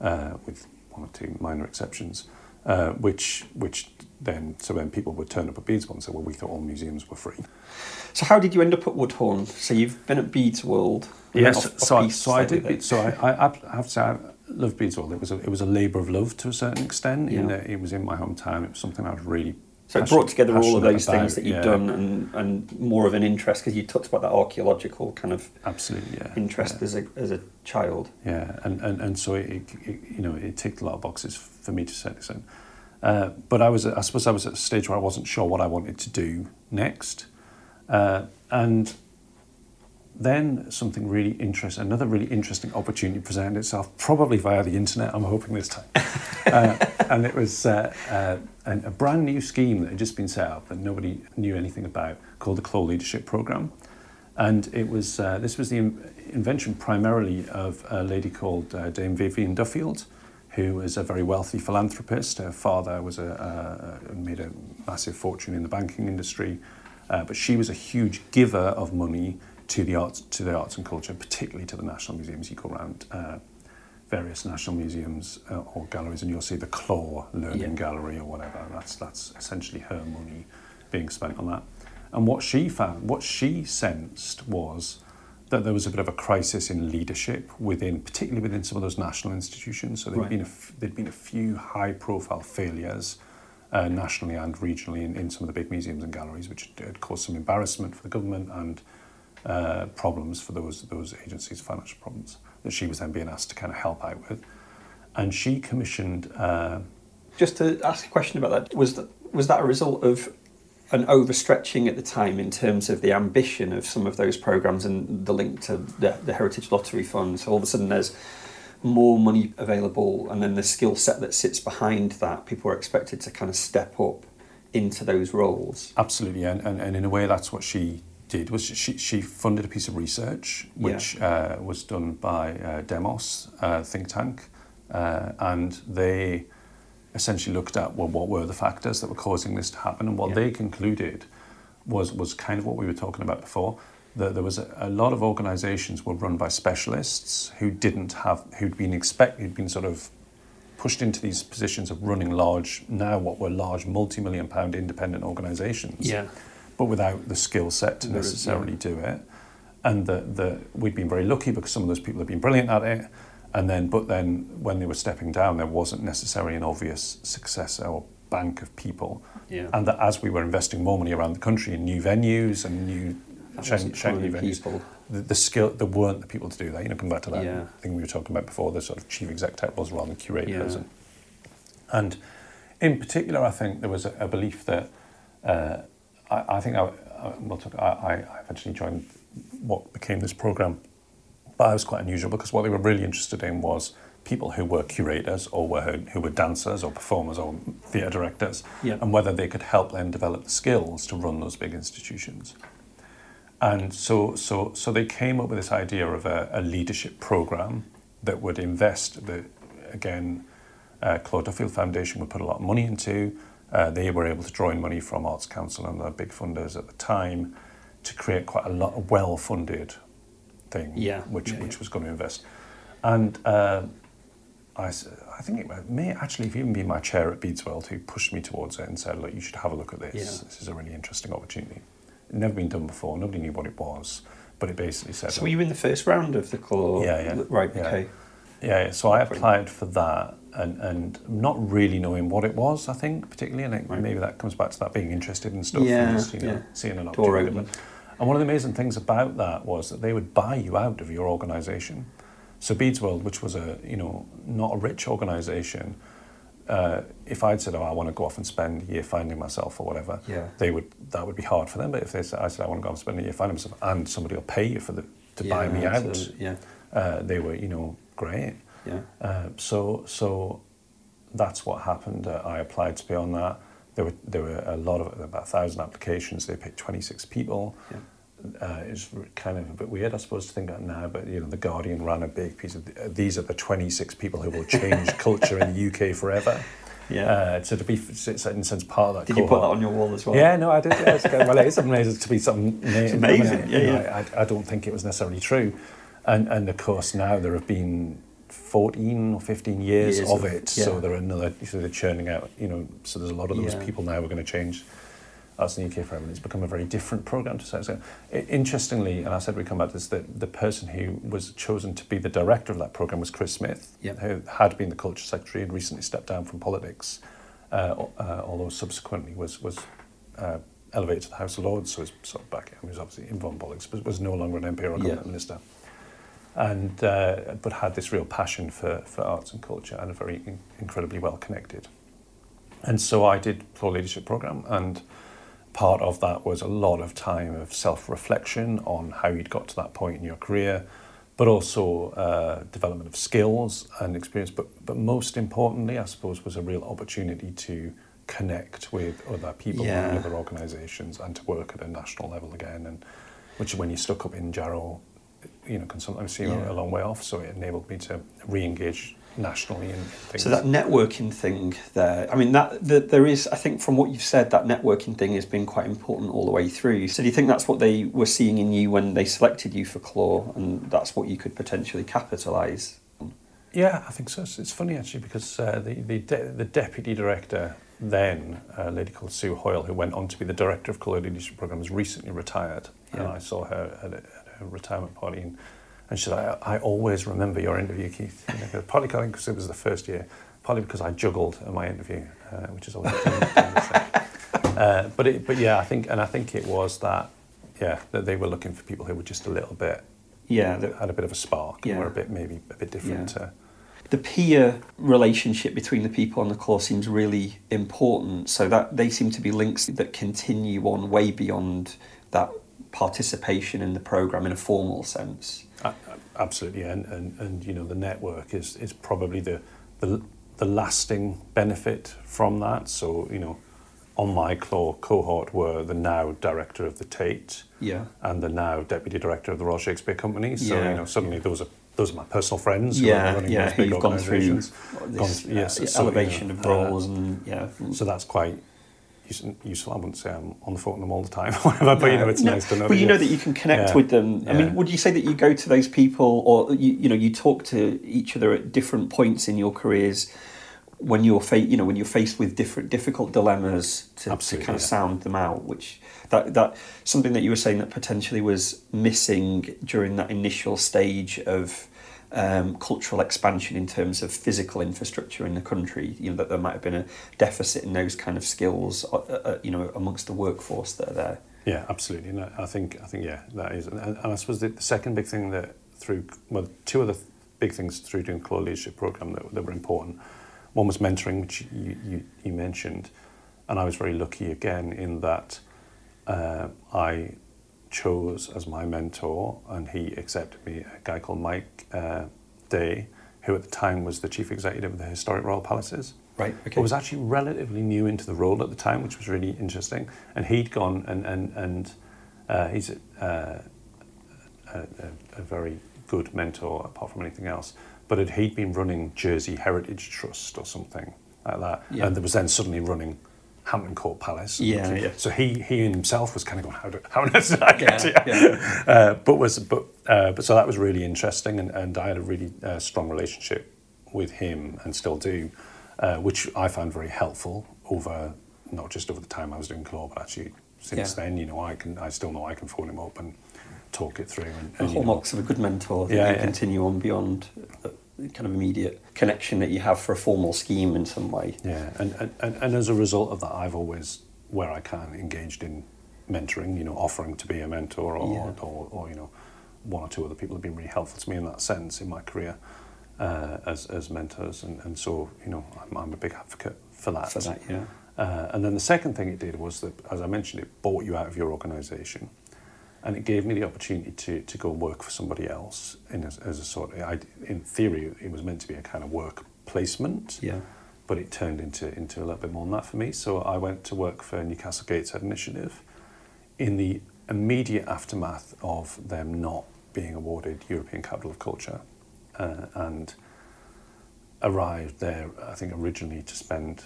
uh, with one or two minor exceptions, uh, which, which then, so then people would turn up at Bede's World and say, well, we thought all museums were free. So how did you end up at Woodhorn? So you've been at Bede's World. and then Yes, off- so, I, so I did. with it. Be, so I, I, I have to say, I love Bede's World. It was a, it was a labour of love to a certain extent. In Yeah. that it was in my hometown. It was something I was really. So it brought together all of those about, things that you've yeah. done and, and more of an interest because you talked about that archaeological kind of Absolutely, yeah. interest yeah. as a as a child. Yeah, and, and, and so it, it, you know it ticked a lot of boxes for me to certain extent. Uh, but I was I suppose I was at a stage where I wasn't sure what I wanted to do next, uh, and then something really interesting, another really interesting opportunity presented itself, probably via the internet. I'm hoping this time, uh, and it was uh, uh, a brand new scheme that had just been set up that nobody knew anything about, called the Clore Leadership Programme. And it was uh, this was the in- invention primarily of a lady called uh, Dame Vivien Duffield, who was a very wealthy philanthropist. Her father was a, uh, made a massive fortune in the banking industry, uh, but she was a huge giver of money to the arts, to the arts and culture, particularly to the national museums. You go around uh, various national museums uh, or galleries, and you'll see the Clore Learning Yeah. Gallery or whatever. That's that's essentially her money being spent on that. And what she found, what she sensed was that there was a bit of a crisis in leadership within, particularly within some of those national institutions. So there'd Right. been a f- there'd been a few high-profile failures uh, nationally and regionally in, in some of the big museums and galleries, which had caused some embarrassment for the government and uh, problems for those those agencies, financial problems that she was then being asked to kind of help out with. And she commissioned. Uh, Just to ask a question about that, was that was that a result of an overstretching at the time in terms of the ambition of some of those programs and the link to the, the Heritage Lottery Fund. So all of a sudden there's more money available, and then the skill set that sits behind that, people are expected to kind of step up into those roles. Absolutely, and, and, and in a way, that's what she did. Was she, she funded a piece of research which yeah. uh, was done by uh, Demos uh, think tank, uh, and they essentially looked at well, what were the factors that were causing this to happen, and what yeah. they concluded was was kind of what we were talking about before. That there was a, a lot of organisations were run by specialists who didn't have who'd been expect who'd been sort of pushed into these positions of running large now what were large multi-million pound independent organisations. Yeah. But without the skill set to necessarily yeah. do it. And that the, we'd been very lucky because some of those people have been brilliant at it and then but then when they were stepping down there wasn't necessarily an obvious successor or bank of people yeah. and that as we were investing more money around the country in new venues and new shiny, venues people. The, the skill there weren't the people to do that you know come back to that yeah. thing we were talking about before the sort of chief exec titles rather than curators yeah. and, and in particular I think there was a, a belief that uh, I, I think I, I, well, I, I eventually joined what became this program but I was quite unusual because what they were really interested in was people who were curators or were who were dancers or performers or theatre directors, yeah. and whether they could help them develop the skills to run those big institutions. And so, so, so they came up with this idea of a, a leadership program that would invest the again. Uh, Clore Duffield Foundation would put a lot of money into. Uh, they were able to draw in money from Arts Council and the big funders at the time to create quite a lot of well-funded thing, yeah, which yeah, which yeah. was going to invest. And uh, I, I think it may actually have even been my chair at Bede's World who pushed me towards it and said, look, you should have a look at this. This is a really interesting opportunity. It never been done before. Nobody knew what it was, but it basically said. So were you in the first round of the call? Yeah, yeah. Right. Okay. Yeah, yeah. So I applied for that and, and not really knowing what it was, I think, particularly. And it, right. maybe that comes back to that being interested in stuff yeah, and just, you know, yeah. seeing an opportunity. And one of the amazing things about that was that they would buy you out of your organisation. So Bede's World, which was a you know not a rich organisation, uh, if I'd said, "Oh, I want to go off and spend a year finding myself" or whatever, yeah. they would that would be hard for them. But if they said, "I said I want to go off and spend a year finding myself," and somebody will pay you for the to yeah, buy me out, yeah. uh, they were you know great. Yeah. Uh, so so that's what happened. Uh, I applied to be on that. There were there were a lot of about a thousand applications. They picked 26 people. Yeah. Uh, it's kind of a bit weird, I suppose, to think that now. But you know, the Guardian ran a big piece of uh, these are the 26 people who will change culture in the UK forever. Yeah. Uh, so to be, in a sense, part of that. Did cohort. you put that on your wall as well? Yeah, no, I did. Yeah, okay. well, it is amazing to be something. It's amazing. Yeah, you know, yeah. I, I don't think it was necessarily true, and and of course now there have been 14 or 15 years, Years of, of- it. yeah. So there are another, so they're churning out, you know, so there's a lot of those Yeah. people now who are going to change Arts in the UK. And it's become a very different programme to say. Interestingly, and I said we come back to this, that the person who was chosen to be the director of that programme was Chris Smith, Yeah. who had been the culture secretary and recently stepped down from politics, uh, uh, although subsequently was, was uh, elevated to the House of Lords, so he's sort of back, he was obviously involved in politics, but was no longer an MP or a minister and uh, but had this real passion for, for arts and culture and a very in- incredibly well connected. And so I did Clore Leadership Program, and part of that was a lot of time of self reflection on how you'd got to that point in your career, but also uh, development of skills and experience. But, but most importantly, I suppose, was a real opportunity to connect with other people Yeah. in other organisations and to work at a national level again. And which, when you're stuck up in Jarrow, you know, can sometimes seem Yeah. a long way off. So it enabled me to re-engage nationally in things. So that networking thing there, I mean, that, that there is, I think, from what you've said, that networking thing has been quite important all the way through. So do you think that's what they were seeing in you when they selected you for Clore, and that's what you could potentially capitalise? on? Yeah, I think so. It's, it's funny actually because uh, the the, de- the deputy director then, a lady called Sue Hoyle, who went on to be the director of Clore Leadership Programme, has recently retired, and I saw her at at a retirement party, and, and she said, I, "I always remember your interview, Keith." You know, partly because it was the first year, partly because I juggled in my interview, uh, which is always. uh, but it, but yeah, I think, and I think it was that, yeah, that they were looking for people who were just a little bit Yeah, that, had a bit of a spark Yeah. and were a bit maybe a bit different. Yeah. The peer relationship between the people on the course seems really important. So that they seem to be links that continue on way beyond that participation in the program in a formal sense. Uh, absolutely, and, and, and you know the network is, is probably the, the the lasting benefit from that. So you know, on my Clore cohort were the now director of the Tate, yeah, and the now deputy director of the Royal Shakespeare Company. So Yeah. you know, suddenly those are those are my personal friends. who are yeah, running yeah. those big Who've gone through this Gone through- yes, uh, so, you elevation know, of uh, roles and yeah. So that's quite useful. I wouldn't say I'm on the phone with them all the time, or whatever, but you know, it's No, nice to know. But you that know that you can connect Yeah. with them. I Yeah. mean, would you say that you go to those people, or you, you know, you talk to each other at different points in your careers when you're fa- you know when you're faced with different difficult dilemmas to, to kind of yeah. sound them out. Which that that something that you were saying that potentially was missing during that initial stage of. Um, cultural expansion in terms of physical infrastructure in the country, you know that there might have been a deficit in those kind of skills, uh, uh, you know, amongst the workforce that are there. Yeah, absolutely. And I think I think yeah, that is. And, I suppose the, second big thing that through well, two other th- big things through doing Clore leadership program that, that were important. One was mentoring, which you, you, you mentioned, and I was very lucky again in that uh, I chose as my mentor, and he accepted me, a guy called Mike uh, Day, who at the time was the chief executive of the Historic Royal Palaces. Right. Okay. But was actually relatively new into the role at the time, which was really interesting. And he'd gone and and and uh, he's uh, a, a, a very good mentor, apart from anything else. But had he'd been running Jersey Heritage Trust or something like that, Yeah. and there was then suddenly running Hampton Court Palace. Yeah, yeah. So he he himself was kind of going, how do how on earth did I get Yeah, here? yeah. Uh, but was but uh, but so that was really interesting, and, and I had a really uh, strong relationship with him, and still do, uh, which I found very helpful over not just over the time I was doing Clore, but actually since then, you know, I can I still know I can phone him up and talk it through, and, the and you know, of a good mentor that Yeah, you continue on beyond the kind of immediate connection that you have for a formal scheme in some way. Yeah, and, and, and, as a result of that, I've always, where I can, engaged in mentoring, you know, offering to be a mentor or, Yeah. or, or, you know, one or two other people have been really helpful to me in that sense in my career uh, as, as mentors. And, and so, you know, I'm, I'm a big advocate for that. For that, yeah. Uh, and then the second thing it did was that, as I mentioned, it bought you out of your organisation. And it gave me the opportunity to, to go and work for somebody else in a, as a sort of, I, in theory, it was meant to be a kind of work placement Yeah. but it turned into into a little bit more than that for me. So I went to work for Newcastle Gateshead Initiative in the immediate aftermath of them not being awarded European Capital of Culture, uh, and arrived there. I think originally to spend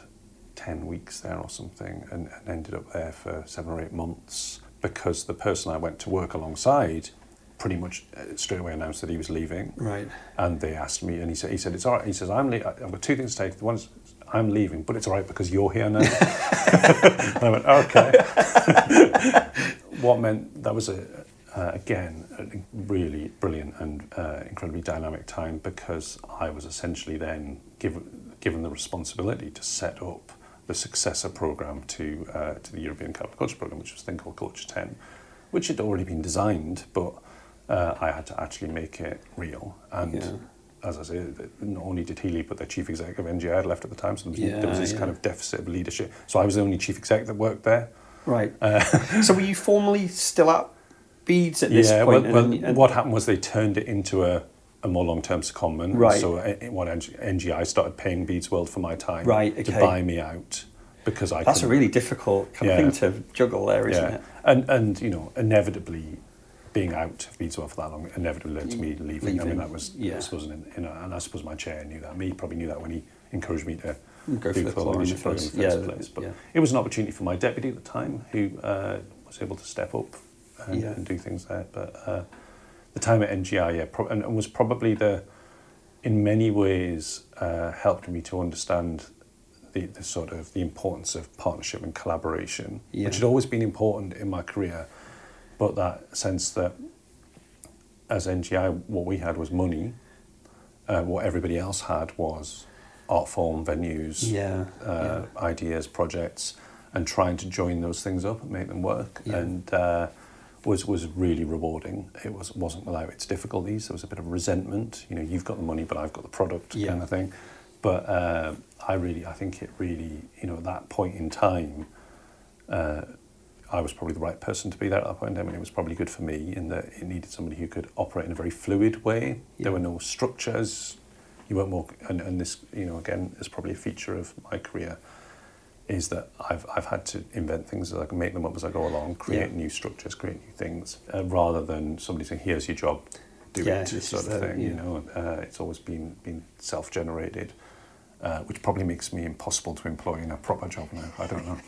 ten weeks there or something, and, and ended up there for seven or eight months because the person I went to work alongside pretty much uh, straight away announced that he was leaving. Right. And they asked me, and he said, he said, it's all right. He says, I'm le- I've got two things to take. The one is, I'm leaving, but it's all right because you're here now. and I went, okay. what meant that was a, uh, again, a really brilliant and uh, incredibly dynamic time because I was essentially then given, given the responsibility to set up the successor program to, uh, to the European Capital Culture Program, which was a thing called Culture 10, which had already been designed, but uh, I had to actually make it real. And Yeah. as I say, not only did he leave, but the chief executive of NGI had left at the time, so there was, Yeah, there was this yeah. kind of deficit of leadership. So I was the only chief exec that worked there. Right. Uh, so were you formally still at Bede's at this point? well, well, and- and- what happened was they turned it into a, a more long-term secondment. Right. So uh, what NGI started paying Bede's World for my time Right, to buy me out because I That's a really difficult kind Yeah. of thing to juggle there, isn't yeah. it? And and you know, inevitably being out of Bede's World for that long inevitably led to me leaving. I mean, that was yeah. I suppose, in, in a, and I suppose my chair knew that. Me probably knew that when he encouraged me to Go do for the Clore Clore in the leadership program first- in the first yeah, place. But yeah. it was an opportunity for my deputy at the time, who uh, was able to step up and, Yeah. and do things there. But uh, the time at NGI, yeah, pro- and, and was probably the, in many ways, uh, helped me to understand the, the sort of the importance of partnership and collaboration, Yeah. which had always been important in my career, but that sense that as NGI, what we had was money, uh, what everybody else had was art form, venues, Yeah, uh, ideas, projects, and trying to join those things up and make them work. Yeah. And uh, was was really rewarding. It was wasn't without its difficulties. There was a bit of resentment. You know, you've got the money, but I've got the product, Yeah. kind of thing. But uh, I really, I think it really, you know, at that point in time, uh, I was probably the right person to be there at that point in time, and it was probably good for me in that it needed somebody who could operate in a very fluid way. Yeah. There were no structures. You weren't more, and, and this, you know, again, is probably a feature of my career, is that I've, I've had to invent things as I can make them up as I go along, create Yeah. new structures, create new things, uh, rather than somebody saying, here's your job, do Yeah, it, this sort of the- thing, yeah. you know. Uh, it's always been, been self-generated, uh, which probably makes me impossible to employ in a proper job now, I don't know.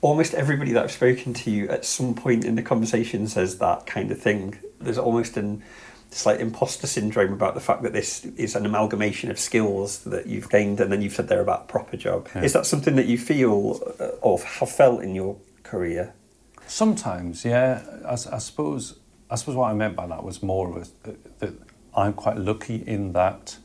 almost everybody that I've spoken to at some point in the conversation says that kind of thing. There's almost an slight imposter syndrome about the fact that this is an amalgamation of skills that you've gained, and then you've said they're about a proper job. Yeah. Is that something that you feel uh, or have felt in your career? Sometimes, yeah. I, I suppose. I suppose what I meant by that was more of a that I'm quite lucky in that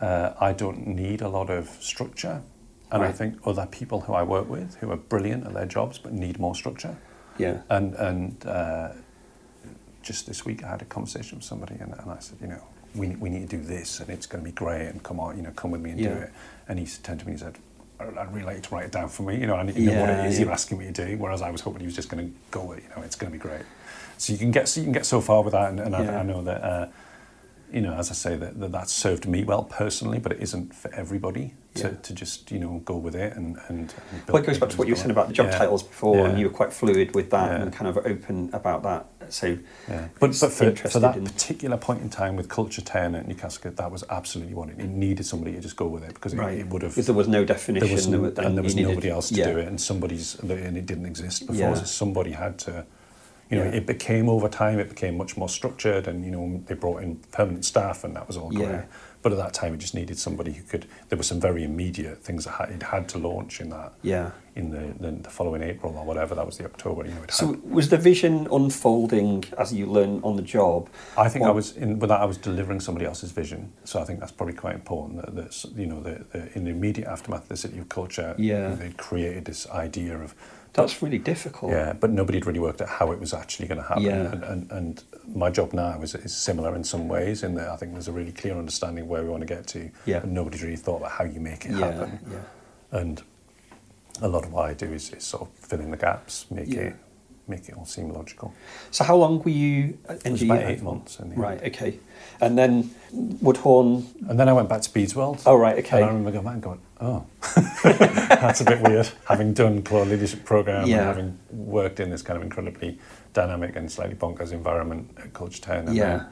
uh, I don't need a lot of structure, and I think other people who I work with who are brilliant at their jobs but need more structure. Yeah. And and uh, just this week I had a conversation with somebody and, and I said, you know, we, we need to do this and it's going to be great and come on, you know, come with me and do it. And he turned to me and said, "I'd really like you to write it down for me. You know, I need to know what it is yeah. you're asking me to do. Whereas I was hoping he was just going to go with, you know, it's going to be great. So you can get so you can get so far with that, and, and Yeah. I, I know that. Uh, you know, as I say, that, that that's served me well personally, but it isn't for everybody to, Yeah. to just you know go with it and and. and Well, it goes back to what you were saying about the job Yeah. titles before, and you were quite fluid with that Yeah. and kind of open about that. So, Yeah. But, but for, for that in- particular point in time with Culture 10 at Newcastle, that was absolutely what it, it needed somebody to just go with it because it, right, it would have. because there was no definition, There was, no, and there was needed- nobody else to yeah. do it, and somebody's and it didn't exist before. Yeah. So somebody had to, you know, Yeah. it became over time. It became much more structured, and you know, they brought in permanent staff, and that was all great. Yeah. But at that time, it just needed somebody who could. There were some very immediate things that had, it had to launch in that Yeah. in the, the the following April or whatever. That was the October. You know, it had So was the vision unfolding as you learn on the job? I think I was in with that. I was delivering somebody else's vision, so I think that's probably quite important. That, that you know, the, the, in the immediate aftermath of the City of Culture, Yeah. they created this idea of That's really difficult. yeah, but nobody had really worked out how it was actually going to happen. Yeah. And, and, and my job now is, is similar in some ways, in that I think there's a really clear understanding of where we want to get to, Yeah. but nobody's really thought about how you make it Yeah, happen. yeah. And a lot of what I do is, is sort of fill in the gaps, make Yeah. it make it all seem logical. So how long were you at It was about eight months. In the end. Right. Okay. And then Woodhorn. And then I went back to Bede's World. Oh right. Okay. And I remember going back and going, oh, that's a bit weird. Having done Clore leadership program Yeah. and having worked in this kind of incredibly dynamic and slightly bonkers environment at Culture 10, and Yeah. then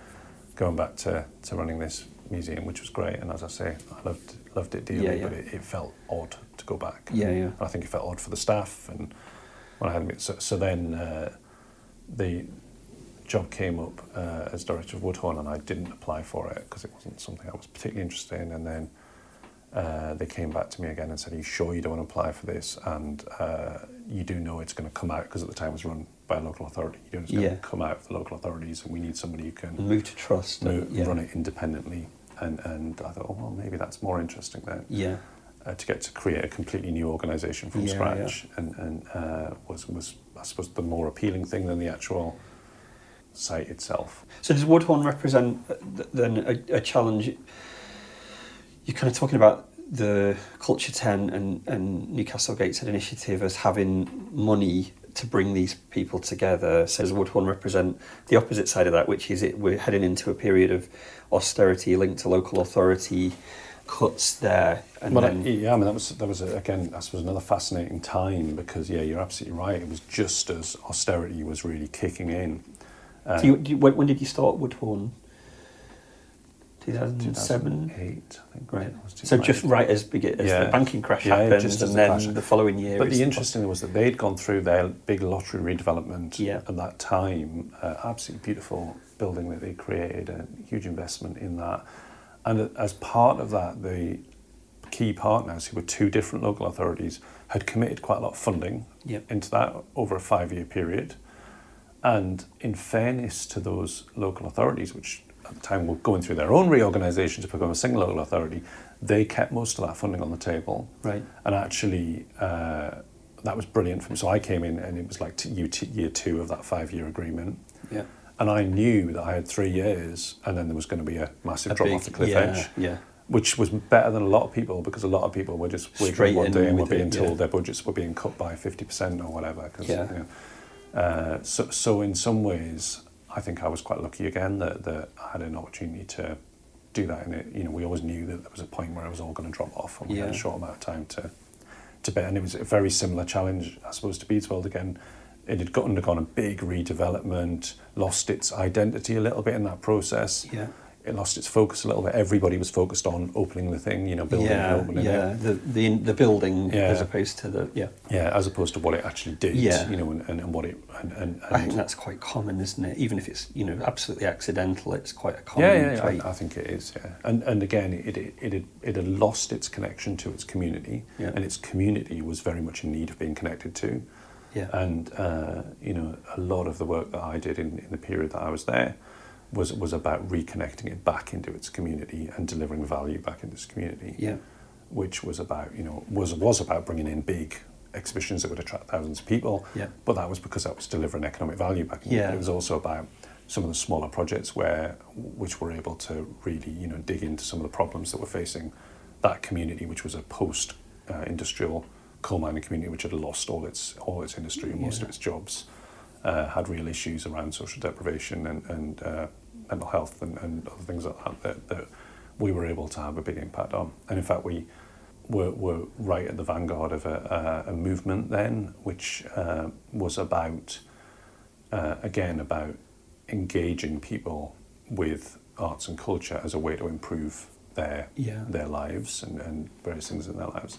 going back to, to running this museum, which was great. And as I say, I loved loved it dearly, Yeah, yeah. but it, it felt odd to go back. Yeah. Yeah. And I think it felt odd for the staff. And when I had so, so then uh, the job came up uh, as director of Woodhorn, and I didn't apply for it because it wasn't something I was particularly interested in. And then uh, they came back to me again and said, "Are you sure you don't want to apply for this? And uh, you do know it's going to come out because at the time it was run by a local authority. You know it's going Yeah. to come out of the local authorities, and we need somebody who can." Move to trust. and- yeah. run it independently. And, and I thought, oh, well, maybe that's more interesting then Yeah. uh, to get to create a completely new organisation from Yeah, scratch, and, and uh, was was I suppose the more appealing thing than the actual site itself. So does Woodhorn represent uh, then a, a challenge? You're kind of talking about the Culture 10 and, and Newcastle Gateshead initiative as having money to bring these people together. So does Woodhorn represent the opposite side of that, which is it, we're heading into a period of austerity linked to local authority cuts there. And Well, then, yeah, I mean that was that was a, again I suppose another fascinating time because yeah, you're absolutely right. It was just as austerity was really kicking in. So you, you, when, when did you start Woodhorn? 2007? 2008, I think. Right. So just right as, begi- as Yeah. the banking crash Yeah, happened, and the then crash. the following year. But the interesting thing was that they'd gone through their big lottery redevelopment Yeah. at that time. Uh, absolutely beautiful building that they created, a huge investment in that. And as part of that, the key partners, who were two different local authorities, had committed quite a lot of funding Yeah. into that over a five year period. And in fairness to those local authorities, which at the time were going through their own reorganisation to become a single local authority, they kept most of that funding on the table. Right. And actually, uh, that was brilliant for me. So I came in and it was like t- year, two of that five year agreement. Yeah. And I knew that I had three years, and then there was going to be a massive A drop big- off the cliff yeah, edge, Yeah. which was better than a lot of people because a lot of people were just Straight waking one day and were it, being told yeah. their budgets were being cut by 50% or whatever. 'cause, Yeah. you know, uh, so, so in some ways, I think I was quite lucky again that, that I had an opportunity to do that. And it, you know, we always knew that there was a point where it was all going to drop off, and we had a short amount of time to to bet. And it was a very similar challenge, I suppose, to Bede's World again. It had undergone a big redevelopment, lost its identity a little bit in that process. Yeah. It lost its focus a little bit. Everybody was focused on opening the thing, you know, building yeah, and opening yeah. it. The, the the building Yeah. as opposed to the yeah. Yeah, as opposed to what it actually did, Yeah. you know, and, and, and what it and, and, I think that's quite common, isn't it? Even if it's you know absolutely accidental, it's quite a common yeah, yeah, trait. I, I think it is. Yeah, and and again, it it it had, it had lost its connection to its community, Yeah. and its community was very much in need of being connected to. yeah. And uh, you know, a lot of the work that I did in, in the period that I was there was was about reconnecting it back into its community and delivering value back into its community. yeah. Which was about you know was was about bringing in big exhibitions that would attract thousands of people. Yeah. But that was because that was delivering economic value back. Yeah. It was also about some of the smaller projects where which were able to really you know dig into some of the problems that were facing that community, which was a post uh, industrial coal mining community which had lost all its all its industry and most Yeah. of its jobs, uh, had real issues around social deprivation and and uh, mental health and, and other things like that, that that we were able to have a big impact on. And in fact, we were, were right at the vanguard of a, a, a movement then, which uh, was about, uh, again, about engaging people with arts and culture as a way to improve their Yeah. their lives and, and various things in their lives.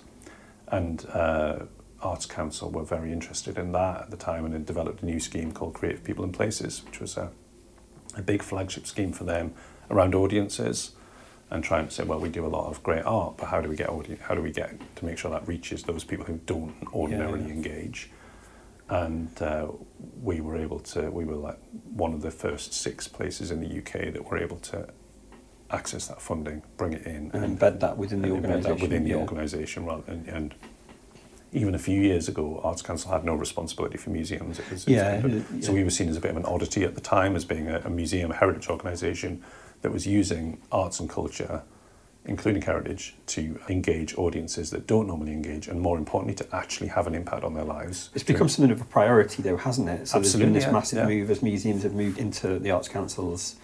And uh, Arts Council were very interested in that at the time and had developed a new scheme called Creative People and Places, which was a, a big flagship scheme for them around audiences and try and say, well, we do a lot of great art, but how do we get audi- how do we get to make sure that reaches those people who don't ordinarily Yeah. engage? And uh, we were able to, we were like one of the first six places in the UK that were able to access that funding, bring it in, And embed that within the and organisation. within the yeah. organisation rather than, and even a few years ago, Arts Council had no responsibility for museums. It was, Yeah, so yeah. we were seen as a bit of an oddity at the time as being a, a museum heritage organisation that was using arts and culture, including heritage, to engage audiences that don't normally engage, and more importantly, to actually have an impact on their lives. It's become something of a priority, though, hasn't it? So there's Absolutely, been this yeah, massive yeah. move as museums have moved into the Arts Council's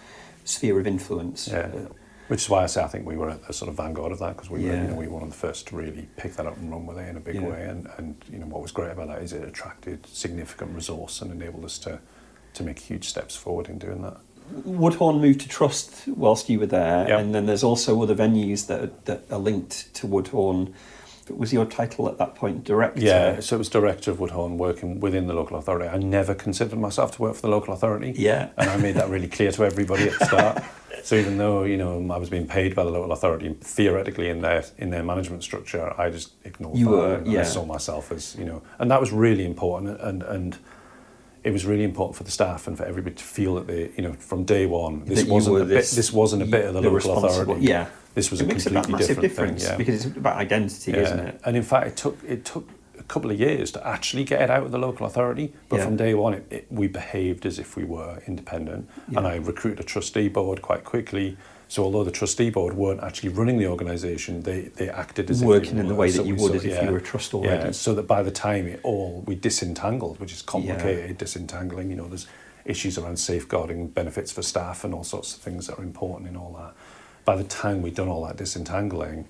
sphere of influence. Yeah. Uh, Which is why I say I think we were at the sort of vanguard of that because we were, you know, we were one of the first to really pick that up and run with it in a big Yeah. way. And, and you know what was great about that is it attracted significant resource and enabled us to to make huge steps forward in doing that. Woodhorn moved to Trust whilst you were there, Yeah. and then there's also other venues that that are linked to Woodhorn. Was your title at that point director? Yeah, so it was director of Woodhorn working within the local authority. I never considered myself to work for the local authority. Yeah. And I made that really clear to everybody at the start. so even though, you know, I was being paid by the local authority theoretically in their in their management structure, I just ignored You that. were, and I saw myself as, you know, and that was really important and and it was really important for the staff and for everybody to feel that they, you know, from day one, this That wasn't a bit, this- this wasn't a bit of the, the local authority. yeah. This was it a makes completely a massive different difference thing. Yeah. because it's about identity, isn't it? And in fact, it took it took a couple of years to actually get it out of the local authority. But Yeah. from day one, it, it, we behaved as if we were independent. And I recruited a trustee board quite quickly. So although the trustee board weren't actually running the organisation, they, they acted as Working if they in the way that you would as if you were a trust already. Yeah, so that by the time it all we disentangled, which is complicated, disentangling. You know, there's issues around safeguarding benefits for staff and all sorts of things that are important in all that. By the time we'd done all that disentangling,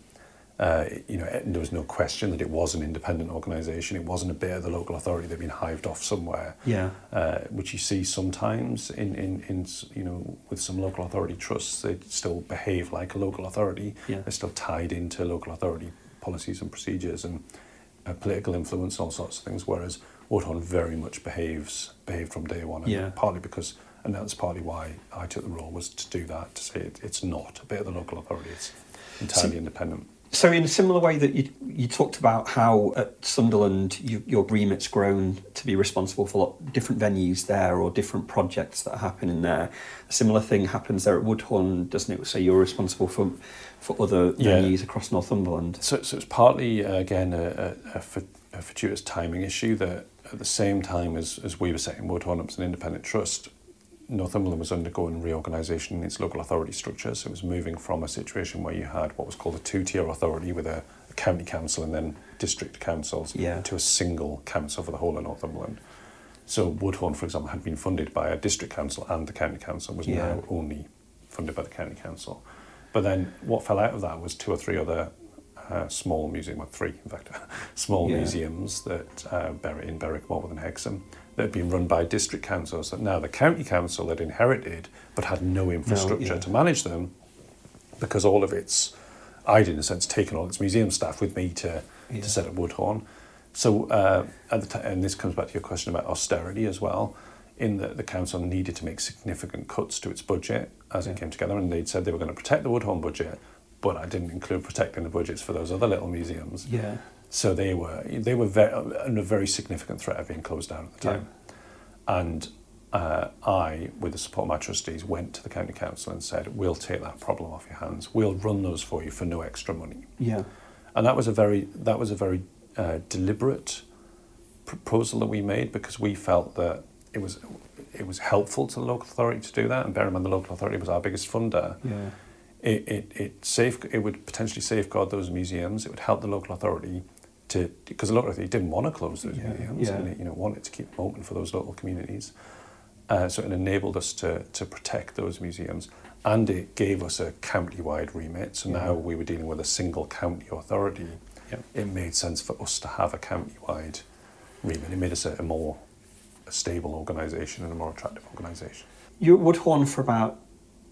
uh, you know, there was no question that it was an independent organisation. It wasn't a bit of the local authority that had been hived off somewhere. Yeah. Uh, which you see sometimes in, in, in you know with some local authority trusts, they still behave like a local authority. Yeah. They're still tied into local authority policies and procedures and uh, political influence and all sorts of things. Whereas Woodhorn very much behaves behaved from day one, and Yeah. partly because, and that's partly why I took the role was to do that to say it, it's not a bit of the local authority. It's entirely independent. So, in a similar way that you you talked about how at Sunderland you, your remit's grown to be responsible for lot, different venues there or different projects that happen in there. A similar thing happens there at Woodhorn, doesn't it? So you're responsible for for other Yeah. venues across Northumberland. So, so it's partly uh, again a, a, a, for- a fortuitous timing issue that at the same time as, as we were setting Woodhorn up as an independent trust, Northumberland was undergoing reorganisation in its local authority structures. It was moving from a situation where you had what was called a two-tier authority with a, a county council and then district councils Yeah. to a single council for the whole of Northumberland. So Woodhorn, for example, had been funded by a district council and the county council, was Yeah. now only funded by the county council. But then what fell out of that was two or three other uh, small museums, well, three in fact, small Yeah. museums that uh, in Berwick, Morwell and Hexham that had been run by district councils that now the county council had inherited but had no infrastructure yeah. to manage them because all of its, I'd in a sense taken all its museum staff with me to, Yeah. to set up Woodhorn. So, uh, at the ti and this comes back to your question about austerity as well, in that the council needed to make significant cuts to its budget as Yeah. it came together, and they'd said they were going to protect the Woodhorn budget, but I didn't include protecting the budgets for those other little museums. Yeah. So they were they were very, under a very significant threat of being closed down at the Yeah. time. And uh, I, with the support of my trustees, went to the county council and said, "We'll take that problem off your hands. We'll run those for you for no extra money." Yeah. And that was a very that was a very uh, deliberate proposal that we made because we felt that it was it was helpful to the local authority to do that. And bear in mind, the local authority was our biggest funder Yeah. it, it, it safe it would potentially safeguard those museums. It would help the local authority to because the local authority didn't want to close those Yeah, museums yeah. and it, you know wanted to keep them open for those local communities. Uh, so it enabled us to to protect those museums, and it gave us a county-wide remit. So Yeah. now we were dealing with a single county authority. Yeah. It made sense for us to have a county-wide remit. It made us a, a more a stable organisation and a more attractive organisation. You were at Woodhorn for about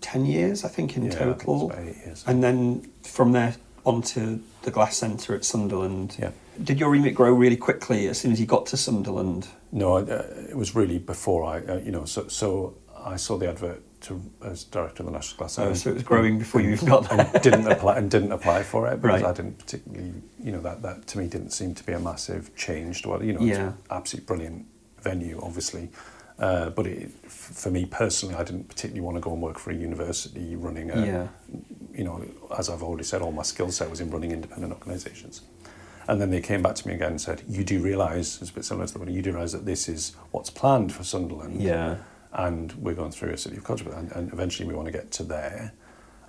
10 years, I think, in Yeah, think total. about eight years. And then from there onto the Glass Centre at Sunderland. Yeah. Did your remit grow really quickly as soon as you got to Sunderland? No, uh, it was really before I, uh, you know, so so I saw the advert to as director of the National Glass Oh, Centre so it was growing before you even got there. and didn't apply and didn't apply for it because Right. I didn't particularly, you know, that that to me didn't seem to be a massive change. To what you know, Yeah. it's an absolutely brilliant venue, obviously, uh, but it, for me personally, I didn't particularly want to go and work for a university running a, Yeah. you know, as I've already said, all my skill set was in running independent organisations. And then they came back to me again and said, "You do realise, it's a bit similar to the one, you do realise that this is what's planned for Sunderland, Yeah. and we're going through a city of culture, and, and eventually we want to get to there."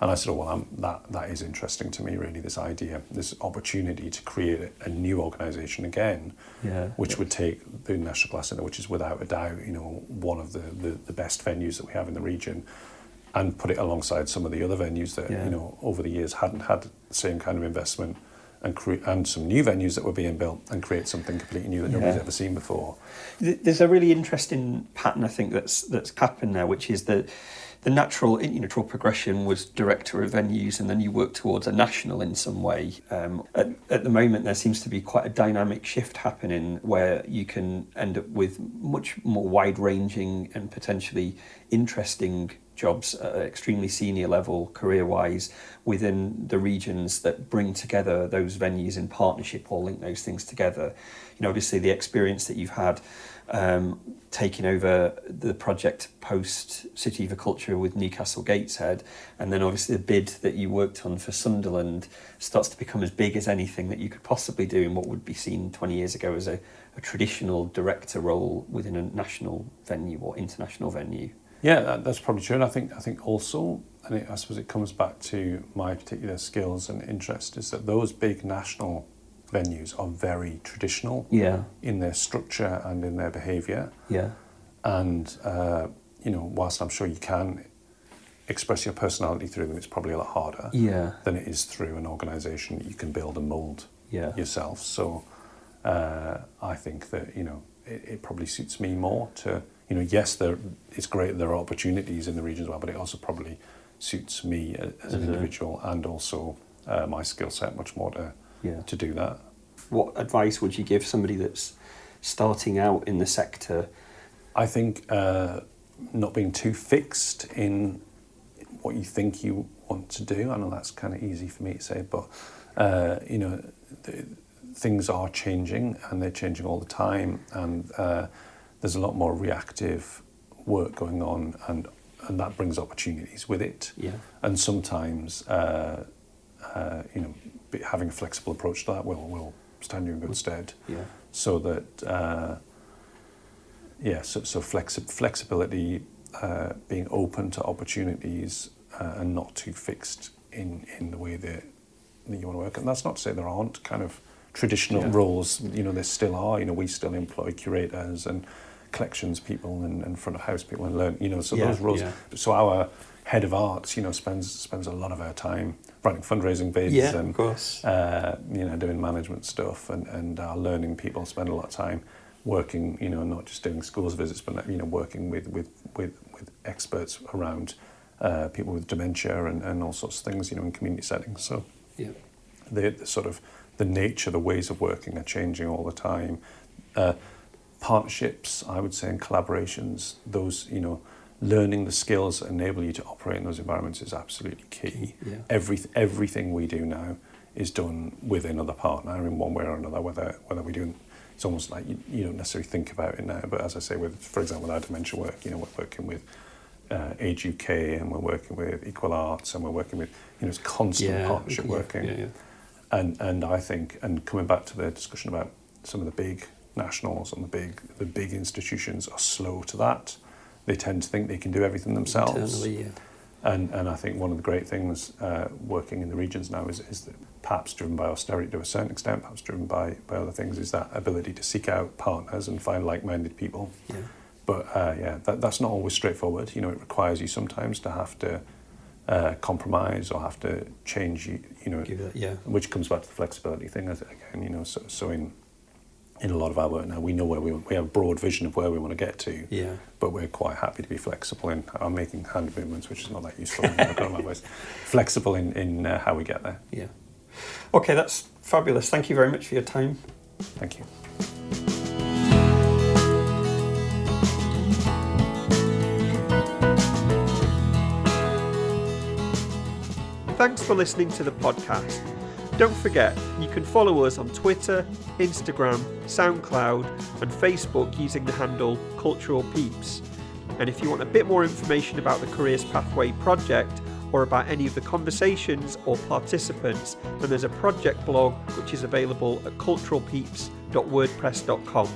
And I said, "Oh, well, I'm, that that is interesting to me, really. This idea, this opportunity to create a, new organisation again, Yeah. which would take the National Glass Centre, which is without a doubt, you know, one of the, the, the best venues that we have in the region, and put it alongside some of the other venues that, Yeah. you know, over the years hadn't had the same kind of investment, and cre- and some new venues that were being built, and create something completely new that nobody's ever seen before. There's a really interesting pattern, I think, that's that's happened there, which is that the natural, you know, natural progression was director of venues, and then you work towards a national in some way. Um, at, at the moment, there seems to be quite a dynamic shift happening where you can end up with much more wide-ranging and potentially interesting jobs at an extremely senior level, career-wise, within the regions that bring together those venues in partnership or link those things together. You know, obviously the experience that you've had um, taking over the project post City of Culture with Newcastle Gateshead, and then obviously the bid that you worked on for Sunderland starts to become as big as anything that you could possibly do in what would be seen 20 years ago as a, a traditional director role within a national venue or international venue. Yeah, that, that's probably true. And I think I think also, and it, I suppose it comes back to my particular skills and interest, is that those big national venues are very traditional Yeah, in their structure and in their behaviour. yeah, And uh, you know, whilst I'm sure you can express your personality through them, it's probably a lot harder yeah, than it is through an organisation that you can build and mould yeah. yourself. So uh, I think that you know it, it probably suits me more to you know yes there it's great there are opportunities in the region as well, but it also probably suits me as an a- individual and also uh, my skill set much more to Yeah. to do that. What advice would you give somebody that's starting out in the sector? I think uh, not being too fixed in what you think you want to do. I know that's kind of easy for me to say, but uh, you know, th- things are changing and they're changing all the time, and uh, there's a lot more reactive work going on, and and that brings opportunities with it. Yeah, And sometimes, uh, uh, you know, having a flexible approach to that will will stand you in good stead yeah, so that uh, yeah, so, so flexi- flexibility, uh, being open to opportunities uh, and not too fixed in, in the way that, that you want to work. And that's not to say there aren't kind of traditional Yeah. roles, you know, there still are. You know, we still employ curators and collections people and, and front of house people and learn, you know, so Yeah, those roles. yeah. So our head of arts, you know, spends spends a lot of our time running fundraising bids Yeah, and of course. uh, you know, doing management stuff and, and our learning people spend a lot of time working, you know, not just doing schools visits, but, you know, working with, with, with, with experts around uh, people with dementia and, and all sorts of things, you know, in community settings. So Yeah. the, the sort of the nature, the ways of working are changing all the time. Uh, partnerships, I would say, and collaborations, those, you know, learning the skills that enable you to operate in those environments is absolutely key. Yeah. Every, everything we do now is done with another partner in one way or another, whether, whether we do it's almost like you, you don't necessarily think about it now, but as I say, with, for example, with our dementia work, you know, we're working with uh, Age UK and we're working with Equal Arts and we're working with, you know, it's constant Yeah. partnership yeah, working. Yeah. And and I think and coming back to the discussion about some of the big nationals and the big the big institutions are slow to that. They tend to think they can do everything themselves. Internally, yeah. And and I think one of the great things uh, working in the regions now is is that perhaps driven by austerity to a certain extent, perhaps driven by by other things, is that ability to seek out partners and find like-minded people. Yeah. But uh, yeah, that, that's not always straightforward. You know, it requires you sometimes to have to uh, compromise or have to change. You, you know, Give it, yeah. which comes back to the flexibility thing as- again. You know, so so in in a lot of our work now, we know where we want, we have a broad vision of where we want to get to, Yeah. but we're quite happy to be flexible in. I'm making hand movements, which is not that useful. in the current voice. Flexible in in uh, how we get there. Yeah. Okay, that's fabulous. Thank you very much for your time. Thank you. Thanks for listening to the podcast. Don't forget, you can follow us on Twitter, Instagram, SoundCloud, and Facebook using the handle Cultural Peeps. And if you want a bit more information about the Careers Pathway project or about any of the conversations or participants, then there's a project blog which is available at culturalpeeps.wordpress.com.